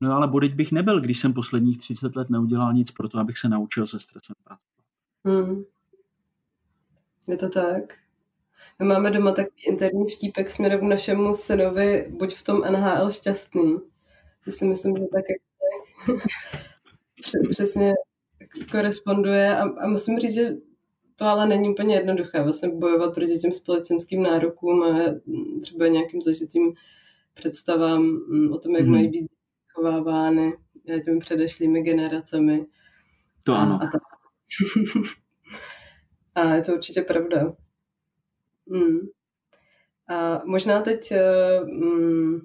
C: No ale bodeť bych nebyl, když jsem posledních 30 let neudělal nic pro to, abych se naučil se stresem pracovat. Hmm.
A: Je to tak. My máme doma takový interní vtípek směrem k našemu synovi, buď v tom NHL šťastný. To si myslím, že tak přesně koresponduje a, a musím říct, že to ale není úplně jednoduché vlastně bojovat proti těm společenským nárokům a třeba nějakým zažitým představám mm, o tom, jak mm. mají být chovávány těmi předešlými generacemi.
C: To ano. A, a,
A: a je to určitě pravda. Mm. A možná teď mm,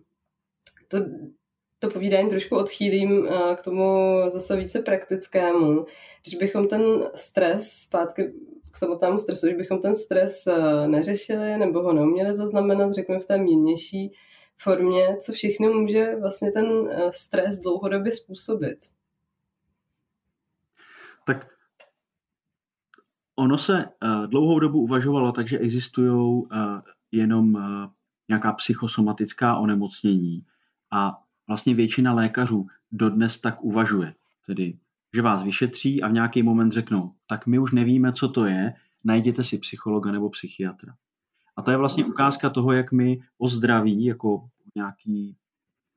A: to to povídání trošku odchýlím eh, k tomu zase více praktickému. Když bychom ten stres, zpátky k samotnému stresu, když bychom ten stres eh, neřešili nebo ho neuměli zaznamenat, řekněme v té mírnější formě, co všechno může vlastně ten eh, stres dlouhodobě způsobit?
C: Tak ono se dlouhou dobu uvažovalo, takže existují jenom nějaká psychosomatická onemocnění a vlastně většina lékařů dodnes tak uvažuje. Tedy, že vás vyšetří a v nějaký moment řeknou, tak my už nevíme, co to je, najděte si psychologa nebo psychiatra. A to je vlastně ukázka toho, jak my o zdraví, jako nějaký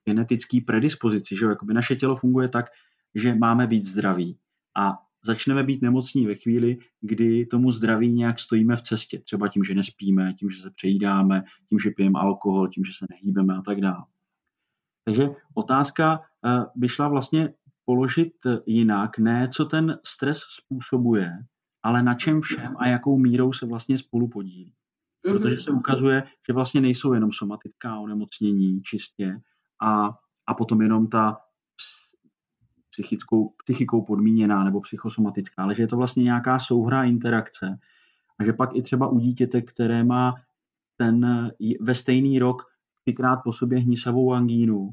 C: genetický predispozici, že by naše tělo funguje tak, že máme být zdraví a začneme být nemocní ve chvíli, kdy tomu zdraví nějak stojíme v cestě. Třeba tím, že nespíme, tím, že se přejídáme, tím, že pijeme alkohol, tím, že se nehýbeme a tak dále. Takže otázka eh, by šla vlastně položit jinak, ne co ten stres způsobuje, ale na čem všem a jakou mírou se vlastně spolu podílí. Protože se ukazuje, že vlastně nejsou jenom somatická onemocnění čistě a, a potom jenom ta psychickou, psychikou podmíněná nebo psychosomatická, ale že je to vlastně nějaká souhra interakce a že pak i třeba u dítěte, které má ten ve stejný rok třikrát po sobě hnisavou angínu,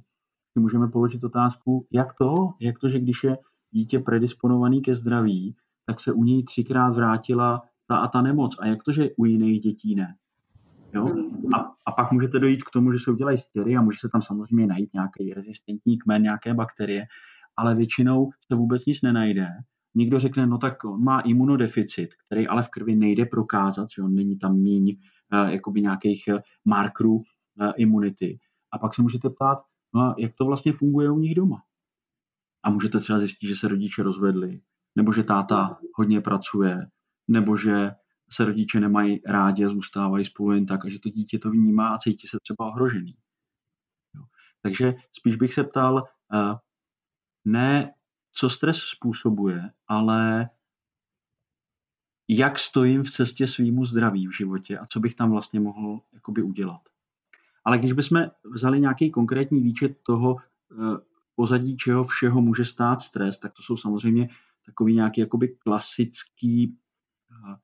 C: si můžeme položit otázku, jak to, jak to, že když je dítě predisponovaný ke zdraví, tak se u něj třikrát vrátila ta a ta nemoc. A jak to, že u jiných dětí ne? Jo? A, a pak můžete dojít k tomu, že se udělají stěry a může se tam samozřejmě najít nějaký rezistentní kmen, nějaké bakterie, ale většinou se vůbec nic nenajde. někdo řekne, no tak on má imunodeficit, který ale v krvi nejde prokázat, že on není tam míň uh, jakoby nějakých markerů uh, imunity. A pak se můžete ptát, no a jak to vlastně funguje u nich doma? A můžete třeba zjistit, že se rodiče rozvedli, nebo že táta hodně pracuje, nebo že se rodiče nemají rádi a zůstávají spolu jen tak a že to dítě to vnímá a cítí se třeba ohrožený. Jo. Takže spíš bych se ptal, uh, ne co stres způsobuje, ale jak stojím v cestě svýmu zdraví v životě a co bych tam vlastně mohl jakoby udělat. Ale když bychom vzali nějaký konkrétní výčet toho, eh, pozadí čeho všeho může stát stres, tak to jsou samozřejmě takový nějaký jakoby klasický, eh,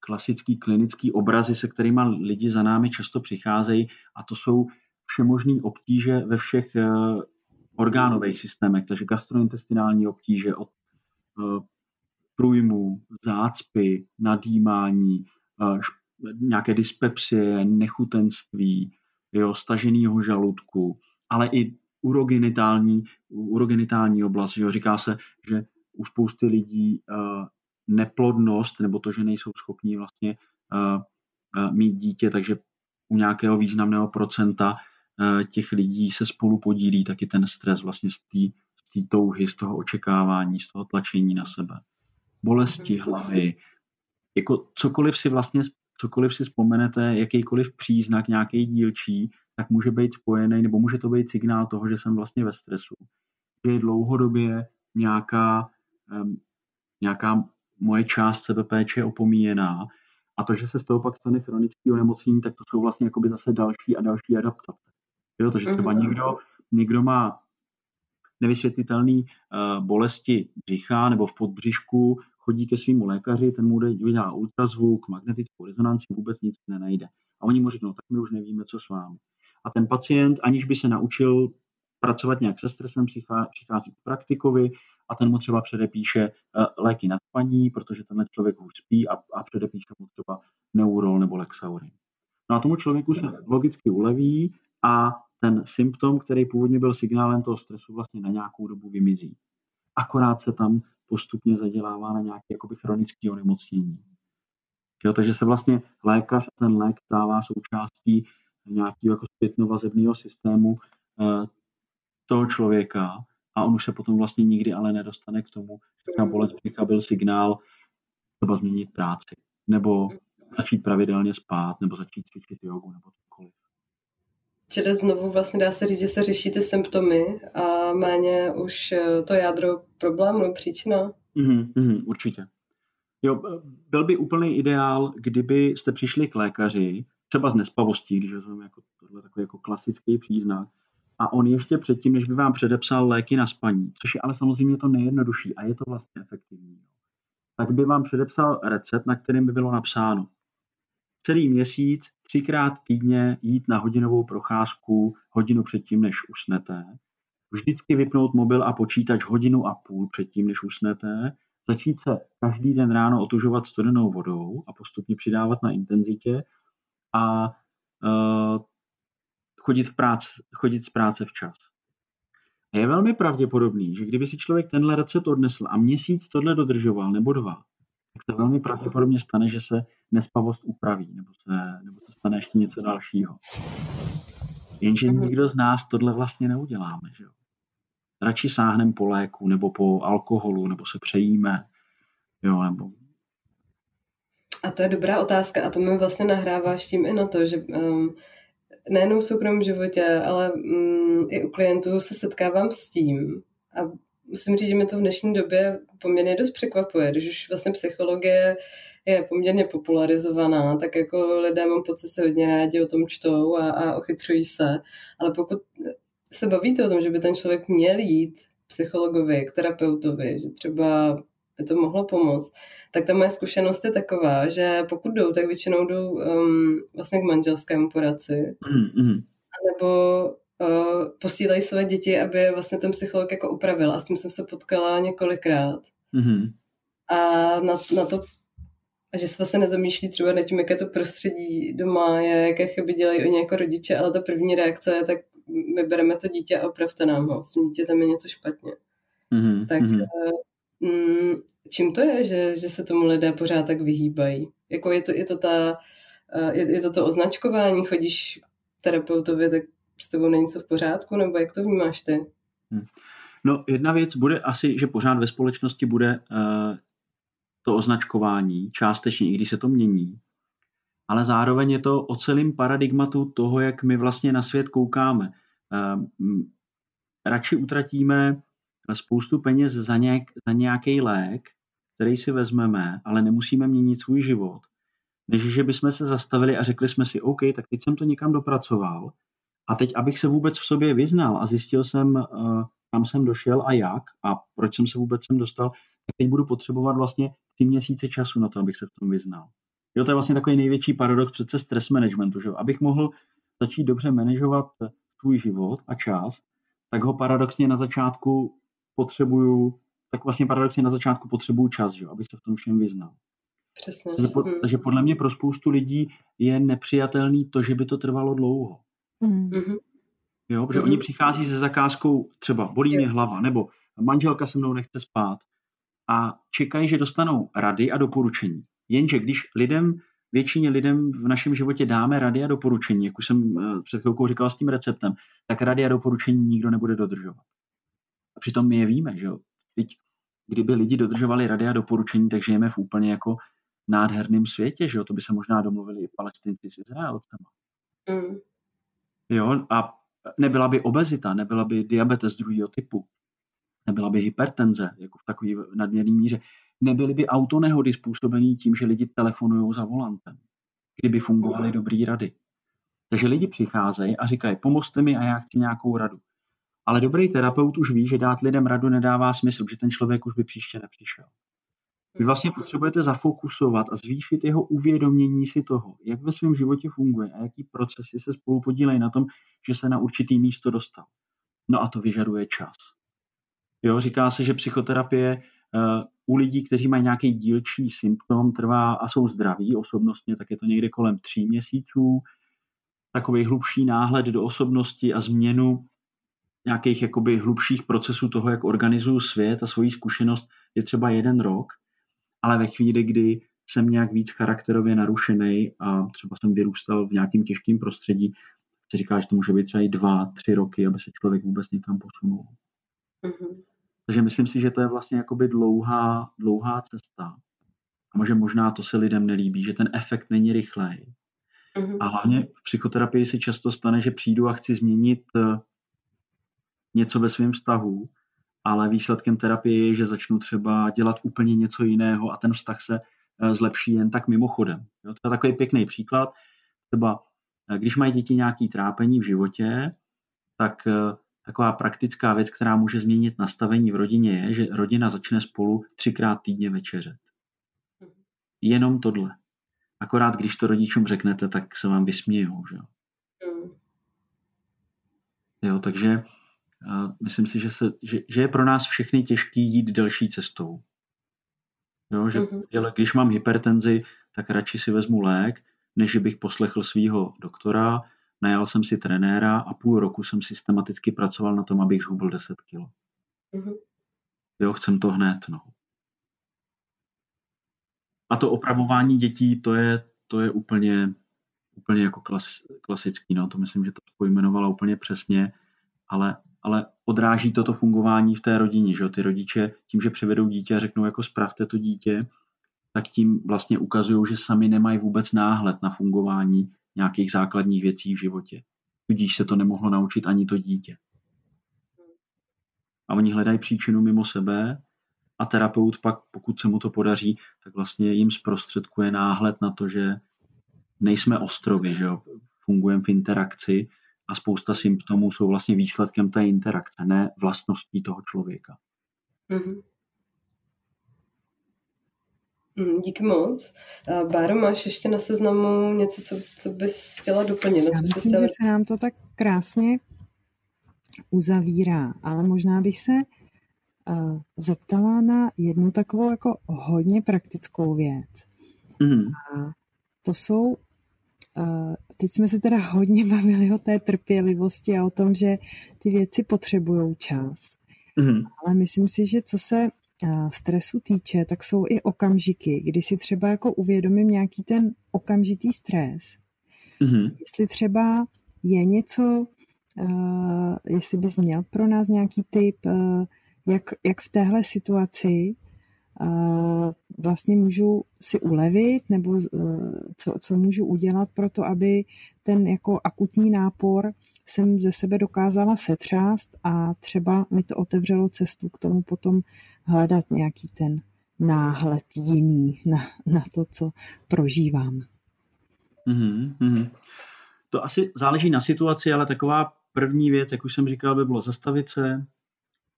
C: klasický klinický obrazy, se kterými lidi za námi často přicházejí. A to jsou všemožné obtíže ve všech eh, orgánových systémech, takže gastrointestinální obtíže od průjmu, zácpy, nadýmání, nějaké dyspepsie, nechutenství, jo, staženého žaludku, ale i urogenitální, urogenitální oblast. Jo. Říká se, že u spousty lidí uh, neplodnost, nebo to, že nejsou schopní vlastně uh, uh, mít dítě, takže u nějakého významného procenta uh, těch lidí se spolu podílí taky ten stres vlastně z té touhy, z toho očekávání, z toho tlačení na sebe. Bolesti hlavy, jako cokoliv si vlastně cokoliv si vzpomenete, jakýkoliv příznak, nějaký dílčí, tak může být spojený, nebo může to být signál toho, že jsem vlastně ve stresu. Že je dlouhodobě nějaká, um, nějaká moje část sebepéče opomíjená a to, že se z toho pak stane chronický onemocnění, tak to jsou vlastně jakoby zase další a další adaptace. Jo, takže třeba mhm. někdo, někdo má nevysvětlitelné uh, bolesti břicha nebo v podbřišku, chodí ke svýmu lékaři, ten mu vydá ultrazvuk, magnetickou rezonanci, vůbec nic nenajde. A oni mu řeknou, tak my už nevíme, co s vámi. A ten pacient, aniž by se naučil pracovat nějak se stresem, přichází k praktikovi a ten mu třeba předepíše eh, léky na spaní, protože tenhle člověk už spí a, a předepíše mu třeba neurol nebo lexaurin. No a tomu člověku se logicky uleví a ten symptom, který původně byl signálem toho stresu, vlastně na nějakou dobu vymizí. Akorát se tam postupně zadělává na nějaké jakoby chronické onemocnění. Jo, takže se vlastně lékař a ten lék stává součástí nějakého jako zpětnovazebného systému eh, toho člověka a on už se potom vlastně nikdy ale nedostane k tomu, že ta bolest břicha byl signál třeba změnit práci, nebo začít pravidelně spát, nebo začít cvičit jogu, nebo cokoliv.
A: Čili znovu vlastně dá se říct, že se řeší ty symptomy a méně už eh, to jádro problému, příčina.
C: Mm, mm, určitě. Jo, byl by úplný ideál, kdyby jste přišli k lékaři, třeba z nespavostí, když vezmeme jako tohle takový jako klasický příznak, a on ještě předtím, než by vám předepsal léky na spaní, což je ale samozřejmě to nejjednodušší a je to vlastně efektivní, tak by vám předepsal recept, na kterém by bylo napsáno celý měsíc, třikrát týdně jít na hodinovou procházku hodinu předtím, než usnete, vždycky vypnout mobil a počítač hodinu a půl předtím, než usnete, začít se každý den ráno otužovat studenou vodou a postupně přidávat na intenzitě a uh, chodit, v práci, chodit z práce včas. A je velmi pravděpodobný, že kdyby si člověk tenhle recept odnesl a měsíc tohle dodržoval, nebo dva, tak se velmi pravděpodobně stane, že se nespavost upraví, nebo se, nebo se stane ještě něco dalšího. Jenže mhm. nikdo z nás tohle vlastně neuděláme. Že jo? Radši sáhneme po léku, nebo po alkoholu, nebo se přejíme, jo, nebo
A: a to je dobrá otázka a to mi vlastně nahráváš tím i na to, že um, nejenom v soukromém životě, ale um, i u klientů se setkávám s tím a musím říct, že mi to v dnešní době poměrně dost překvapuje, když už vlastně psychologie je poměrně popularizovaná, tak jako lidé mám pocit, se hodně rádi o tom čtou a, a ochytřují se, ale pokud se bavíte o tom, že by ten člověk měl jít psychologovi, k terapeutovi, že třeba by to mohlo pomoct, tak ta moje zkušenost je taková, že pokud jdou, tak většinou jdou um, vlastně k manželskému poradci, mm-hmm. nebo uh, posílají své děti, aby vlastně ten psycholog jako upravil. A s tím jsem se potkala několikrát. Mm-hmm. A na, na to a že se vlastně nezamýšlí třeba nad tím, jaké to prostředí doma je, jaké chyby dělají oni jako rodiče, ale ta první reakce je, tak my bereme to dítě a opravte nám ho, s tím dítětem je něco špatně. Mm-hmm. Tak mm-hmm mm, čím to je, že, že se tomu lidé pořád tak vyhýbají? Jako je to, je to ta, eh, je, je to to označkování, chodíš terapeutovi, tak s tebou není něco v pořádku, nebo jak to vnímáš ty? Hmm.
C: No jedna věc bude asi, že pořád ve společnosti bude uh, to označkování, částečně, i když se to mění, ale zároveň je to o celém paradigmatu toho, jak my vlastně na svět koukáme. Uh, radši utratíme spoustu peněz za, nějak, za nějaký lék, který si vezmeme, ale nemusíme měnit svůj život, než že bychom se zastavili a řekli jsme si, OK, tak teď jsem to někam dopracoval a teď, abych se vůbec v sobě vyznal a zjistil jsem, uh, kam jsem došel a jak a proč jsem se vůbec sem dostal, tak teď budu potřebovat vlastně ty měsíce času na to, abych se v tom vyznal. Jo, to je vlastně takový největší paradox přece stres managementu, že abych mohl začít dobře manažovat svůj život a čas, tak ho paradoxně na začátku potřebuju, tak vlastně paradoxně na začátku potřebuju čas, že? abych se v tom všem vyznal.
A: Přesně.
C: Takže, po, takže podle mě pro spoustu lidí je nepřijatelný to, že by to trvalo dlouho. Mm-hmm. Jo, protože mm-hmm. oni přichází se zakázkou, třeba bolí mě hlava, nebo manželka se mnou nechce spát a čekají, že dostanou rady a doporučení. Jenže když lidem, většině lidem v našem životě dáme rady a doporučení, jak už jsem eh, před chvilkou říkal s tím receptem, tak rady a doporučení nikdo nebude dodržovat. A přitom my je víme, že jo. Teď, kdyby lidi dodržovali rady a doporučení, tak žijeme v úplně jako nádherném světě, že jo. To by se možná domluvili i palestinci s Izraelcema. Mm. Jo, a nebyla by obezita, nebyla by diabetes druhého typu, nebyla by hypertenze, jako v takové nadměrné míře, nebyly by autonehody způsobený tím, že lidi telefonují za volantem, kdyby fungovaly dobrý rady. Takže lidi přicházejí a říkají, pomozte mi a já chci nějakou radu. Ale dobrý terapeut už ví, že dát lidem radu nedává smysl, že ten člověk už by příště nepřišel. Vy vlastně potřebujete zafokusovat a zvýšit jeho uvědomění si toho, jak ve svém životě funguje a jaký procesy se spolu podílejí na tom, že se na určitý místo dostal. No a to vyžaduje čas. Jo, říká se, že psychoterapie uh, u lidí, kteří mají nějaký dílčí symptom, trvá a jsou zdraví osobnostně, tak je to někde kolem tří měsíců. Takový hlubší náhled do osobnosti a změnu nějakých jakoby hlubších procesů toho, jak organizuju svět a svoji zkušenost, je třeba jeden rok, ale ve chvíli, kdy jsem nějak víc charakterově narušený a třeba jsem vyrůstal v nějakém těžkém prostředí, se říká, že to může být třeba i dva, tři roky, aby se člověk vůbec někam posunul. Mm-hmm. Takže myslím si, že to je vlastně jakoby dlouhá, dlouhá cesta. A možná, možná to se lidem nelíbí, že ten efekt není rychlej. Mm-hmm. A hlavně v psychoterapii se často stane, že přijdu a chci změnit eh, něco ve svém vztahu, ale výsledkem terapie je, že začnu třeba dělat úplně něco jiného a ten vztah se eh, zlepší jen tak mimochodem. Jo, to je takový pěkný příklad. Třeba eh, když mají děti nějaké trápení v životě, tak eh, taková praktická věc, která může změnit nastavení v rodině, je, že rodina začne spolu třikrát týdně večeřet. Jenom tohle. Akorát když to rodičům řeknete, tak se vám vysmějou. Že? Jo, takže myslím si, že, se, že, že je pro nás všechny těžký jít delší cestou. Jo, že mm-hmm. když mám hypertenzi, tak radši si vezmu lék, než bych poslechl svého doktora, najal jsem si trenéra a půl roku jsem systematicky pracoval na tom, abych zhubil 10 kg. Mm-hmm. Jo, chcem to hned. No. A to opravování dětí, to je, to je úplně, úplně jako klas, klasický. No. To myslím, že to pojmenovala úplně přesně, ale ale odráží toto fungování v té rodině. Že? Ty rodiče tím, že přivedou dítě a řeknou jako spravte to dítě, tak tím vlastně ukazují, že sami nemají vůbec náhled na fungování nějakých základních věcí v životě. Tudíž se to nemohlo naučit ani to dítě. A oni hledají příčinu mimo sebe a terapeut pak, pokud se mu to podaří, tak vlastně jim zprostředkuje náhled na to, že nejsme ostrovy, že jo? fungujeme v interakci a spousta symptomů jsou vlastně výsledkem té interakce, ne vlastností toho člověka. Mm-hmm.
A: Díky moc. Báro, máš ještě na seznamu něco, co, co bys chtěla doplnit?
B: Já
A: bys
B: myslím, chtěla... že se nám to tak krásně uzavírá, ale možná bych se uh, zeptala na jednu takovou jako hodně praktickou věc. Mm. A to jsou teď jsme se teda hodně bavili o té trpělivosti a o tom, že ty věci potřebují čas. Mm. Ale myslím si, že co se stresu týče, tak jsou i okamžiky, kdy si třeba jako uvědomím nějaký ten okamžitý stres. Mm-hmm. Jestli třeba je něco, uh, jestli bys měl pro nás nějaký tip, uh, jak, jak v téhle situaci vlastně můžu si ulevit, nebo uh, co, co můžu udělat pro to, aby ten jako akutní nápor jsem ze sebe dokázala setřást a třeba mi to otevřelo cestu k tomu potom hledat nějaký ten náhled jiný na, na to, co prožívám.
C: Mm-hmm. To asi záleží na situaci, ale taková první věc, jak už jsem říkal, by bylo zastavit se,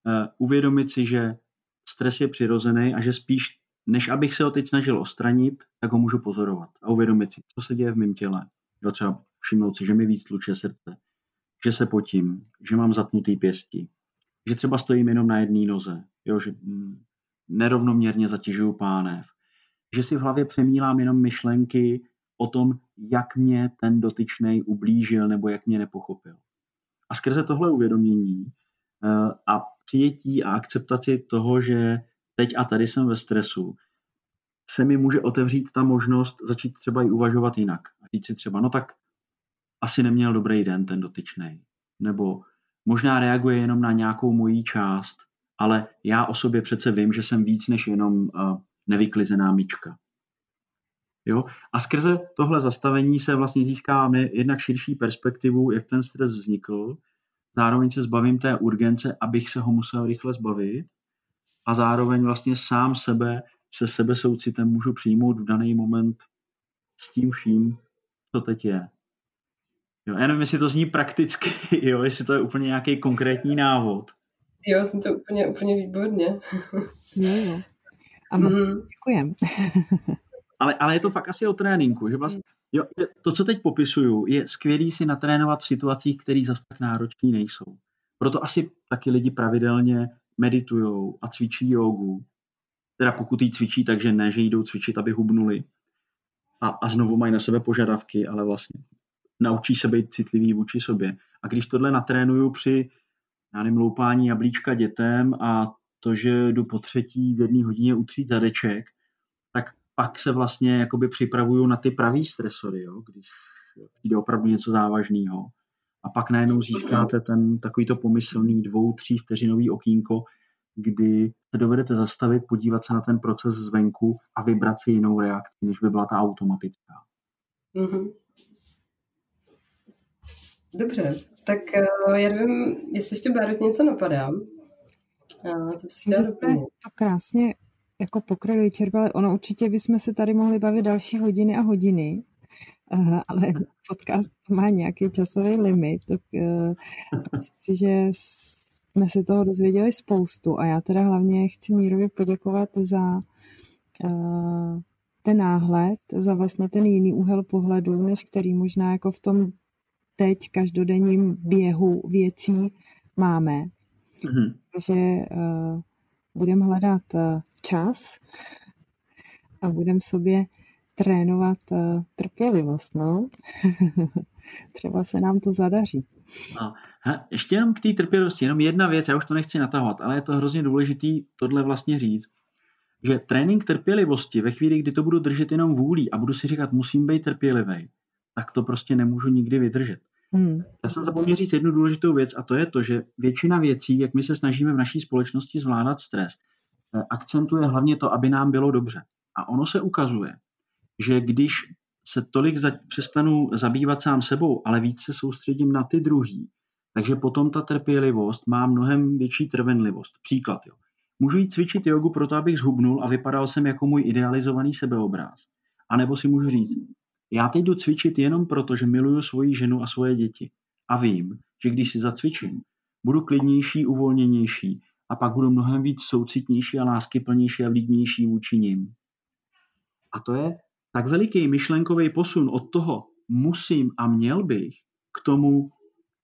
C: uh, uvědomit si, že stres je přirozený a že spíš, než abych se ho teď snažil ostranit, tak ho můžu pozorovat a uvědomit si, co se děje v mém těle. Jo, třeba všimnout si, že mi víc tluče srdce, že se potím, že mám zatnutý pěstí, že třeba stojím jenom na jedné noze, jo, že mm, nerovnoměrně zatěžuju pánev, že si v hlavě přemílám jenom myšlenky o tom, jak mě ten dotyčný ublížil nebo jak mě nepochopil. A skrze tohle uvědomění uh, a přijetí a akceptaci toho, že teď a tady jsem ve stresu, se mi může otevřít ta možnost začít třeba i uvažovat jinak. A říct si třeba, no tak asi neměl dobrý den ten dotyčný. Nebo možná reaguje jenom na nějakou mojí část, ale já o sobě přece vím, že jsem víc než jenom uh, nevyklizená myčka. Jo? A skrze tohle zastavení se vlastně získáme jednak širší perspektivu, jak ten stres vznikl, zároveň se zbavím té urgence, abych se ho musel rychle zbavit a zároveň vlastně sám sebe se sebe soucitem můžu přijmout v daný moment s tím vším, co teď je. Jo, já nevím, jestli to zní prakticky, jo, jestli to je úplně nějaký konkrétní návod.
A: Jo, jsem to úplně, úplně výborně.
B: jo, jo. A mm. děkujem.
C: ale, ale je to fakt asi o tréninku, že vlastně jo, to, co teď popisuju, je skvělý si natrénovat v situacích, které zase tak náročné nejsou. Proto asi taky lidi pravidelně meditují a cvičí jogu. Teda pokud ji cvičí, takže ne, že jdou cvičit, aby hubnuli. A, a znovu mají na sebe požadavky, ale vlastně naučí se být citlivý vůči sobě. A když tohle natrénuju při já nevím, loupání jablíčka dětem a to, že jdu po třetí v jedné hodině utřít zadeček, pak se vlastně jakoby připravuju na ty pravý stresory, jo, když jde opravdu něco závažného. A pak najednou získáte ten takovýto pomyslný dvou, tří vteřinový okýnko, kdy se dovedete zastavit, podívat se na ten proces zvenku a vybrat si jinou reakci, než by byla ta automatická. Mm-hmm.
A: Dobře, tak uh, já nevím, jestli ještě Bárot něco napadá.
B: Uh, co si to krásně jako pokroj vyčerpali. Ono určitě bychom se tady mohli bavit další hodiny a hodiny, uh, ale podcast má nějaký časový limit, tak uh, myslím si, že jsme se toho dozvěděli spoustu a já teda hlavně chci Mírovi poděkovat za uh, ten náhled, za vlastně ten jiný úhel pohledu, než který možná jako v tom teď každodenním běhu věcí máme. Mm-hmm. Takže uh, budeme hledat uh, čas a budeme sobě trénovat uh, trpělivost. No. Třeba se nám to zadaří.
C: He, ještě jenom k té trpělivosti, jenom jedna věc, já už to nechci natahovat, ale je to hrozně důležitý tohle vlastně říct, že trénink trpělivosti ve chvíli, kdy to budu držet jenom vůlí a budu si říkat, musím být trpělivý, tak to prostě nemůžu nikdy vydržet. Hmm. Já jsem zapomněl říct jednu důležitou věc a to je to, že většina věcí, jak my se snažíme v naší společnosti zvládat stres, eh, akcentuje hlavně to, aby nám bylo dobře. A ono se ukazuje, že když se tolik za, přestanu zabývat sám sebou, ale víc se soustředím na ty druhý, takže potom ta trpělivost má mnohem větší trvenlivost. Příklad, jo. Můžu jít cvičit jogu proto, abych zhubnul a vypadal jsem jako můj idealizovaný sebeobráz. A nebo si můžu říct, já teď jdu cvičit jenom proto, že miluju svoji ženu a svoje děti. A vím, že když si zacvičím, budu klidnější, uvolněnější a pak budu mnohem víc soucitnější a láskyplnější a vlídnější vůči nim. A to je tak veliký myšlenkový posun od toho musím a měl bych k tomu,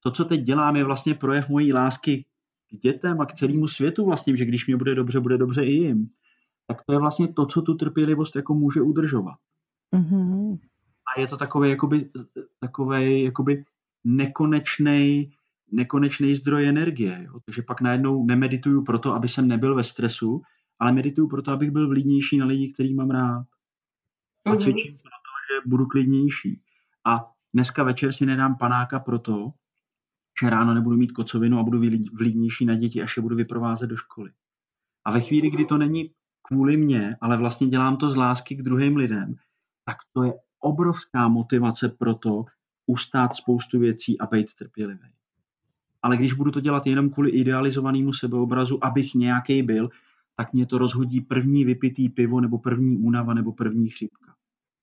C: to, co teď dělám, je vlastně projev mojí lásky k dětem a k celému světu vlastně, že když mě bude dobře, bude dobře i jim. Tak to je vlastně to, co tu trpělivost jako může udržovat. Mm-hmm a je to takový jakoby, takovej, jakoby nekonečný nekonečný zdroj energie. Jo? Takže pak najednou nemedituju proto, aby jsem nebyl ve stresu, ale medituju proto, abych byl vlídnější na lidi, který mám rád. A cvičím proto, že budu klidnější. A dneska večer si nedám panáka proto, že ráno nebudu mít kocovinu a budu vlídnější na děti, až je budu vyprovázet do školy. A ve chvíli, kdy to není kvůli mně, ale vlastně dělám to z lásky k druhým lidem, tak to je obrovská motivace pro to ustát spoustu věcí a být trpělivý. Ale když budu to dělat jenom kvůli idealizovanému sebeobrazu, abych nějaký byl, tak mě to rozhodí první vypitý pivo, nebo první únava, nebo první chřipka.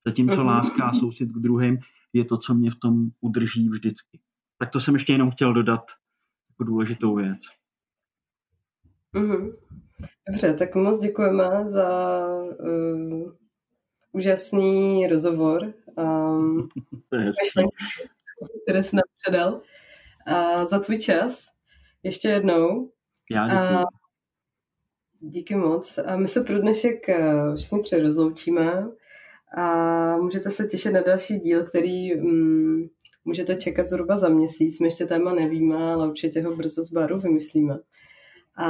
C: Zatímco mhm. láska a soucit k druhým je to, co mě v tom udrží vždycky. Tak to jsem ještě jenom chtěl dodat jako důležitou věc.
A: Mm-hmm. Dobře, tak moc děkujeme za uh, úžasný rozhovor. Um, myšlenky, které jsi nám předal. A za tvůj čas. Ještě jednou.
C: Já děkuji. A,
A: díky moc. A my se pro dnešek eh, všichni tři rozloučíme a můžete se těšit na další díl, který um, můžete čekat zhruba za měsíc. My ještě téma nevíme, ale určitě ho brzo z baru vymyslíme. A,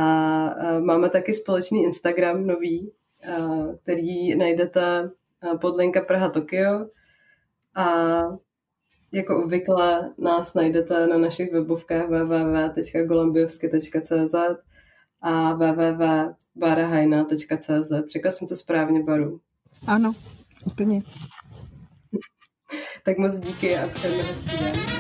A: a máme taky společný Instagram nový, a, který najdete pod linka Praha Tokio. A jako obvykle nás najdete na našich webovkách www.golambiovsky.cz a www.barahajna.cz. Řekla jsem to správně, Baru?
B: Ano, úplně.
A: tak moc díky a přejeme hezký den.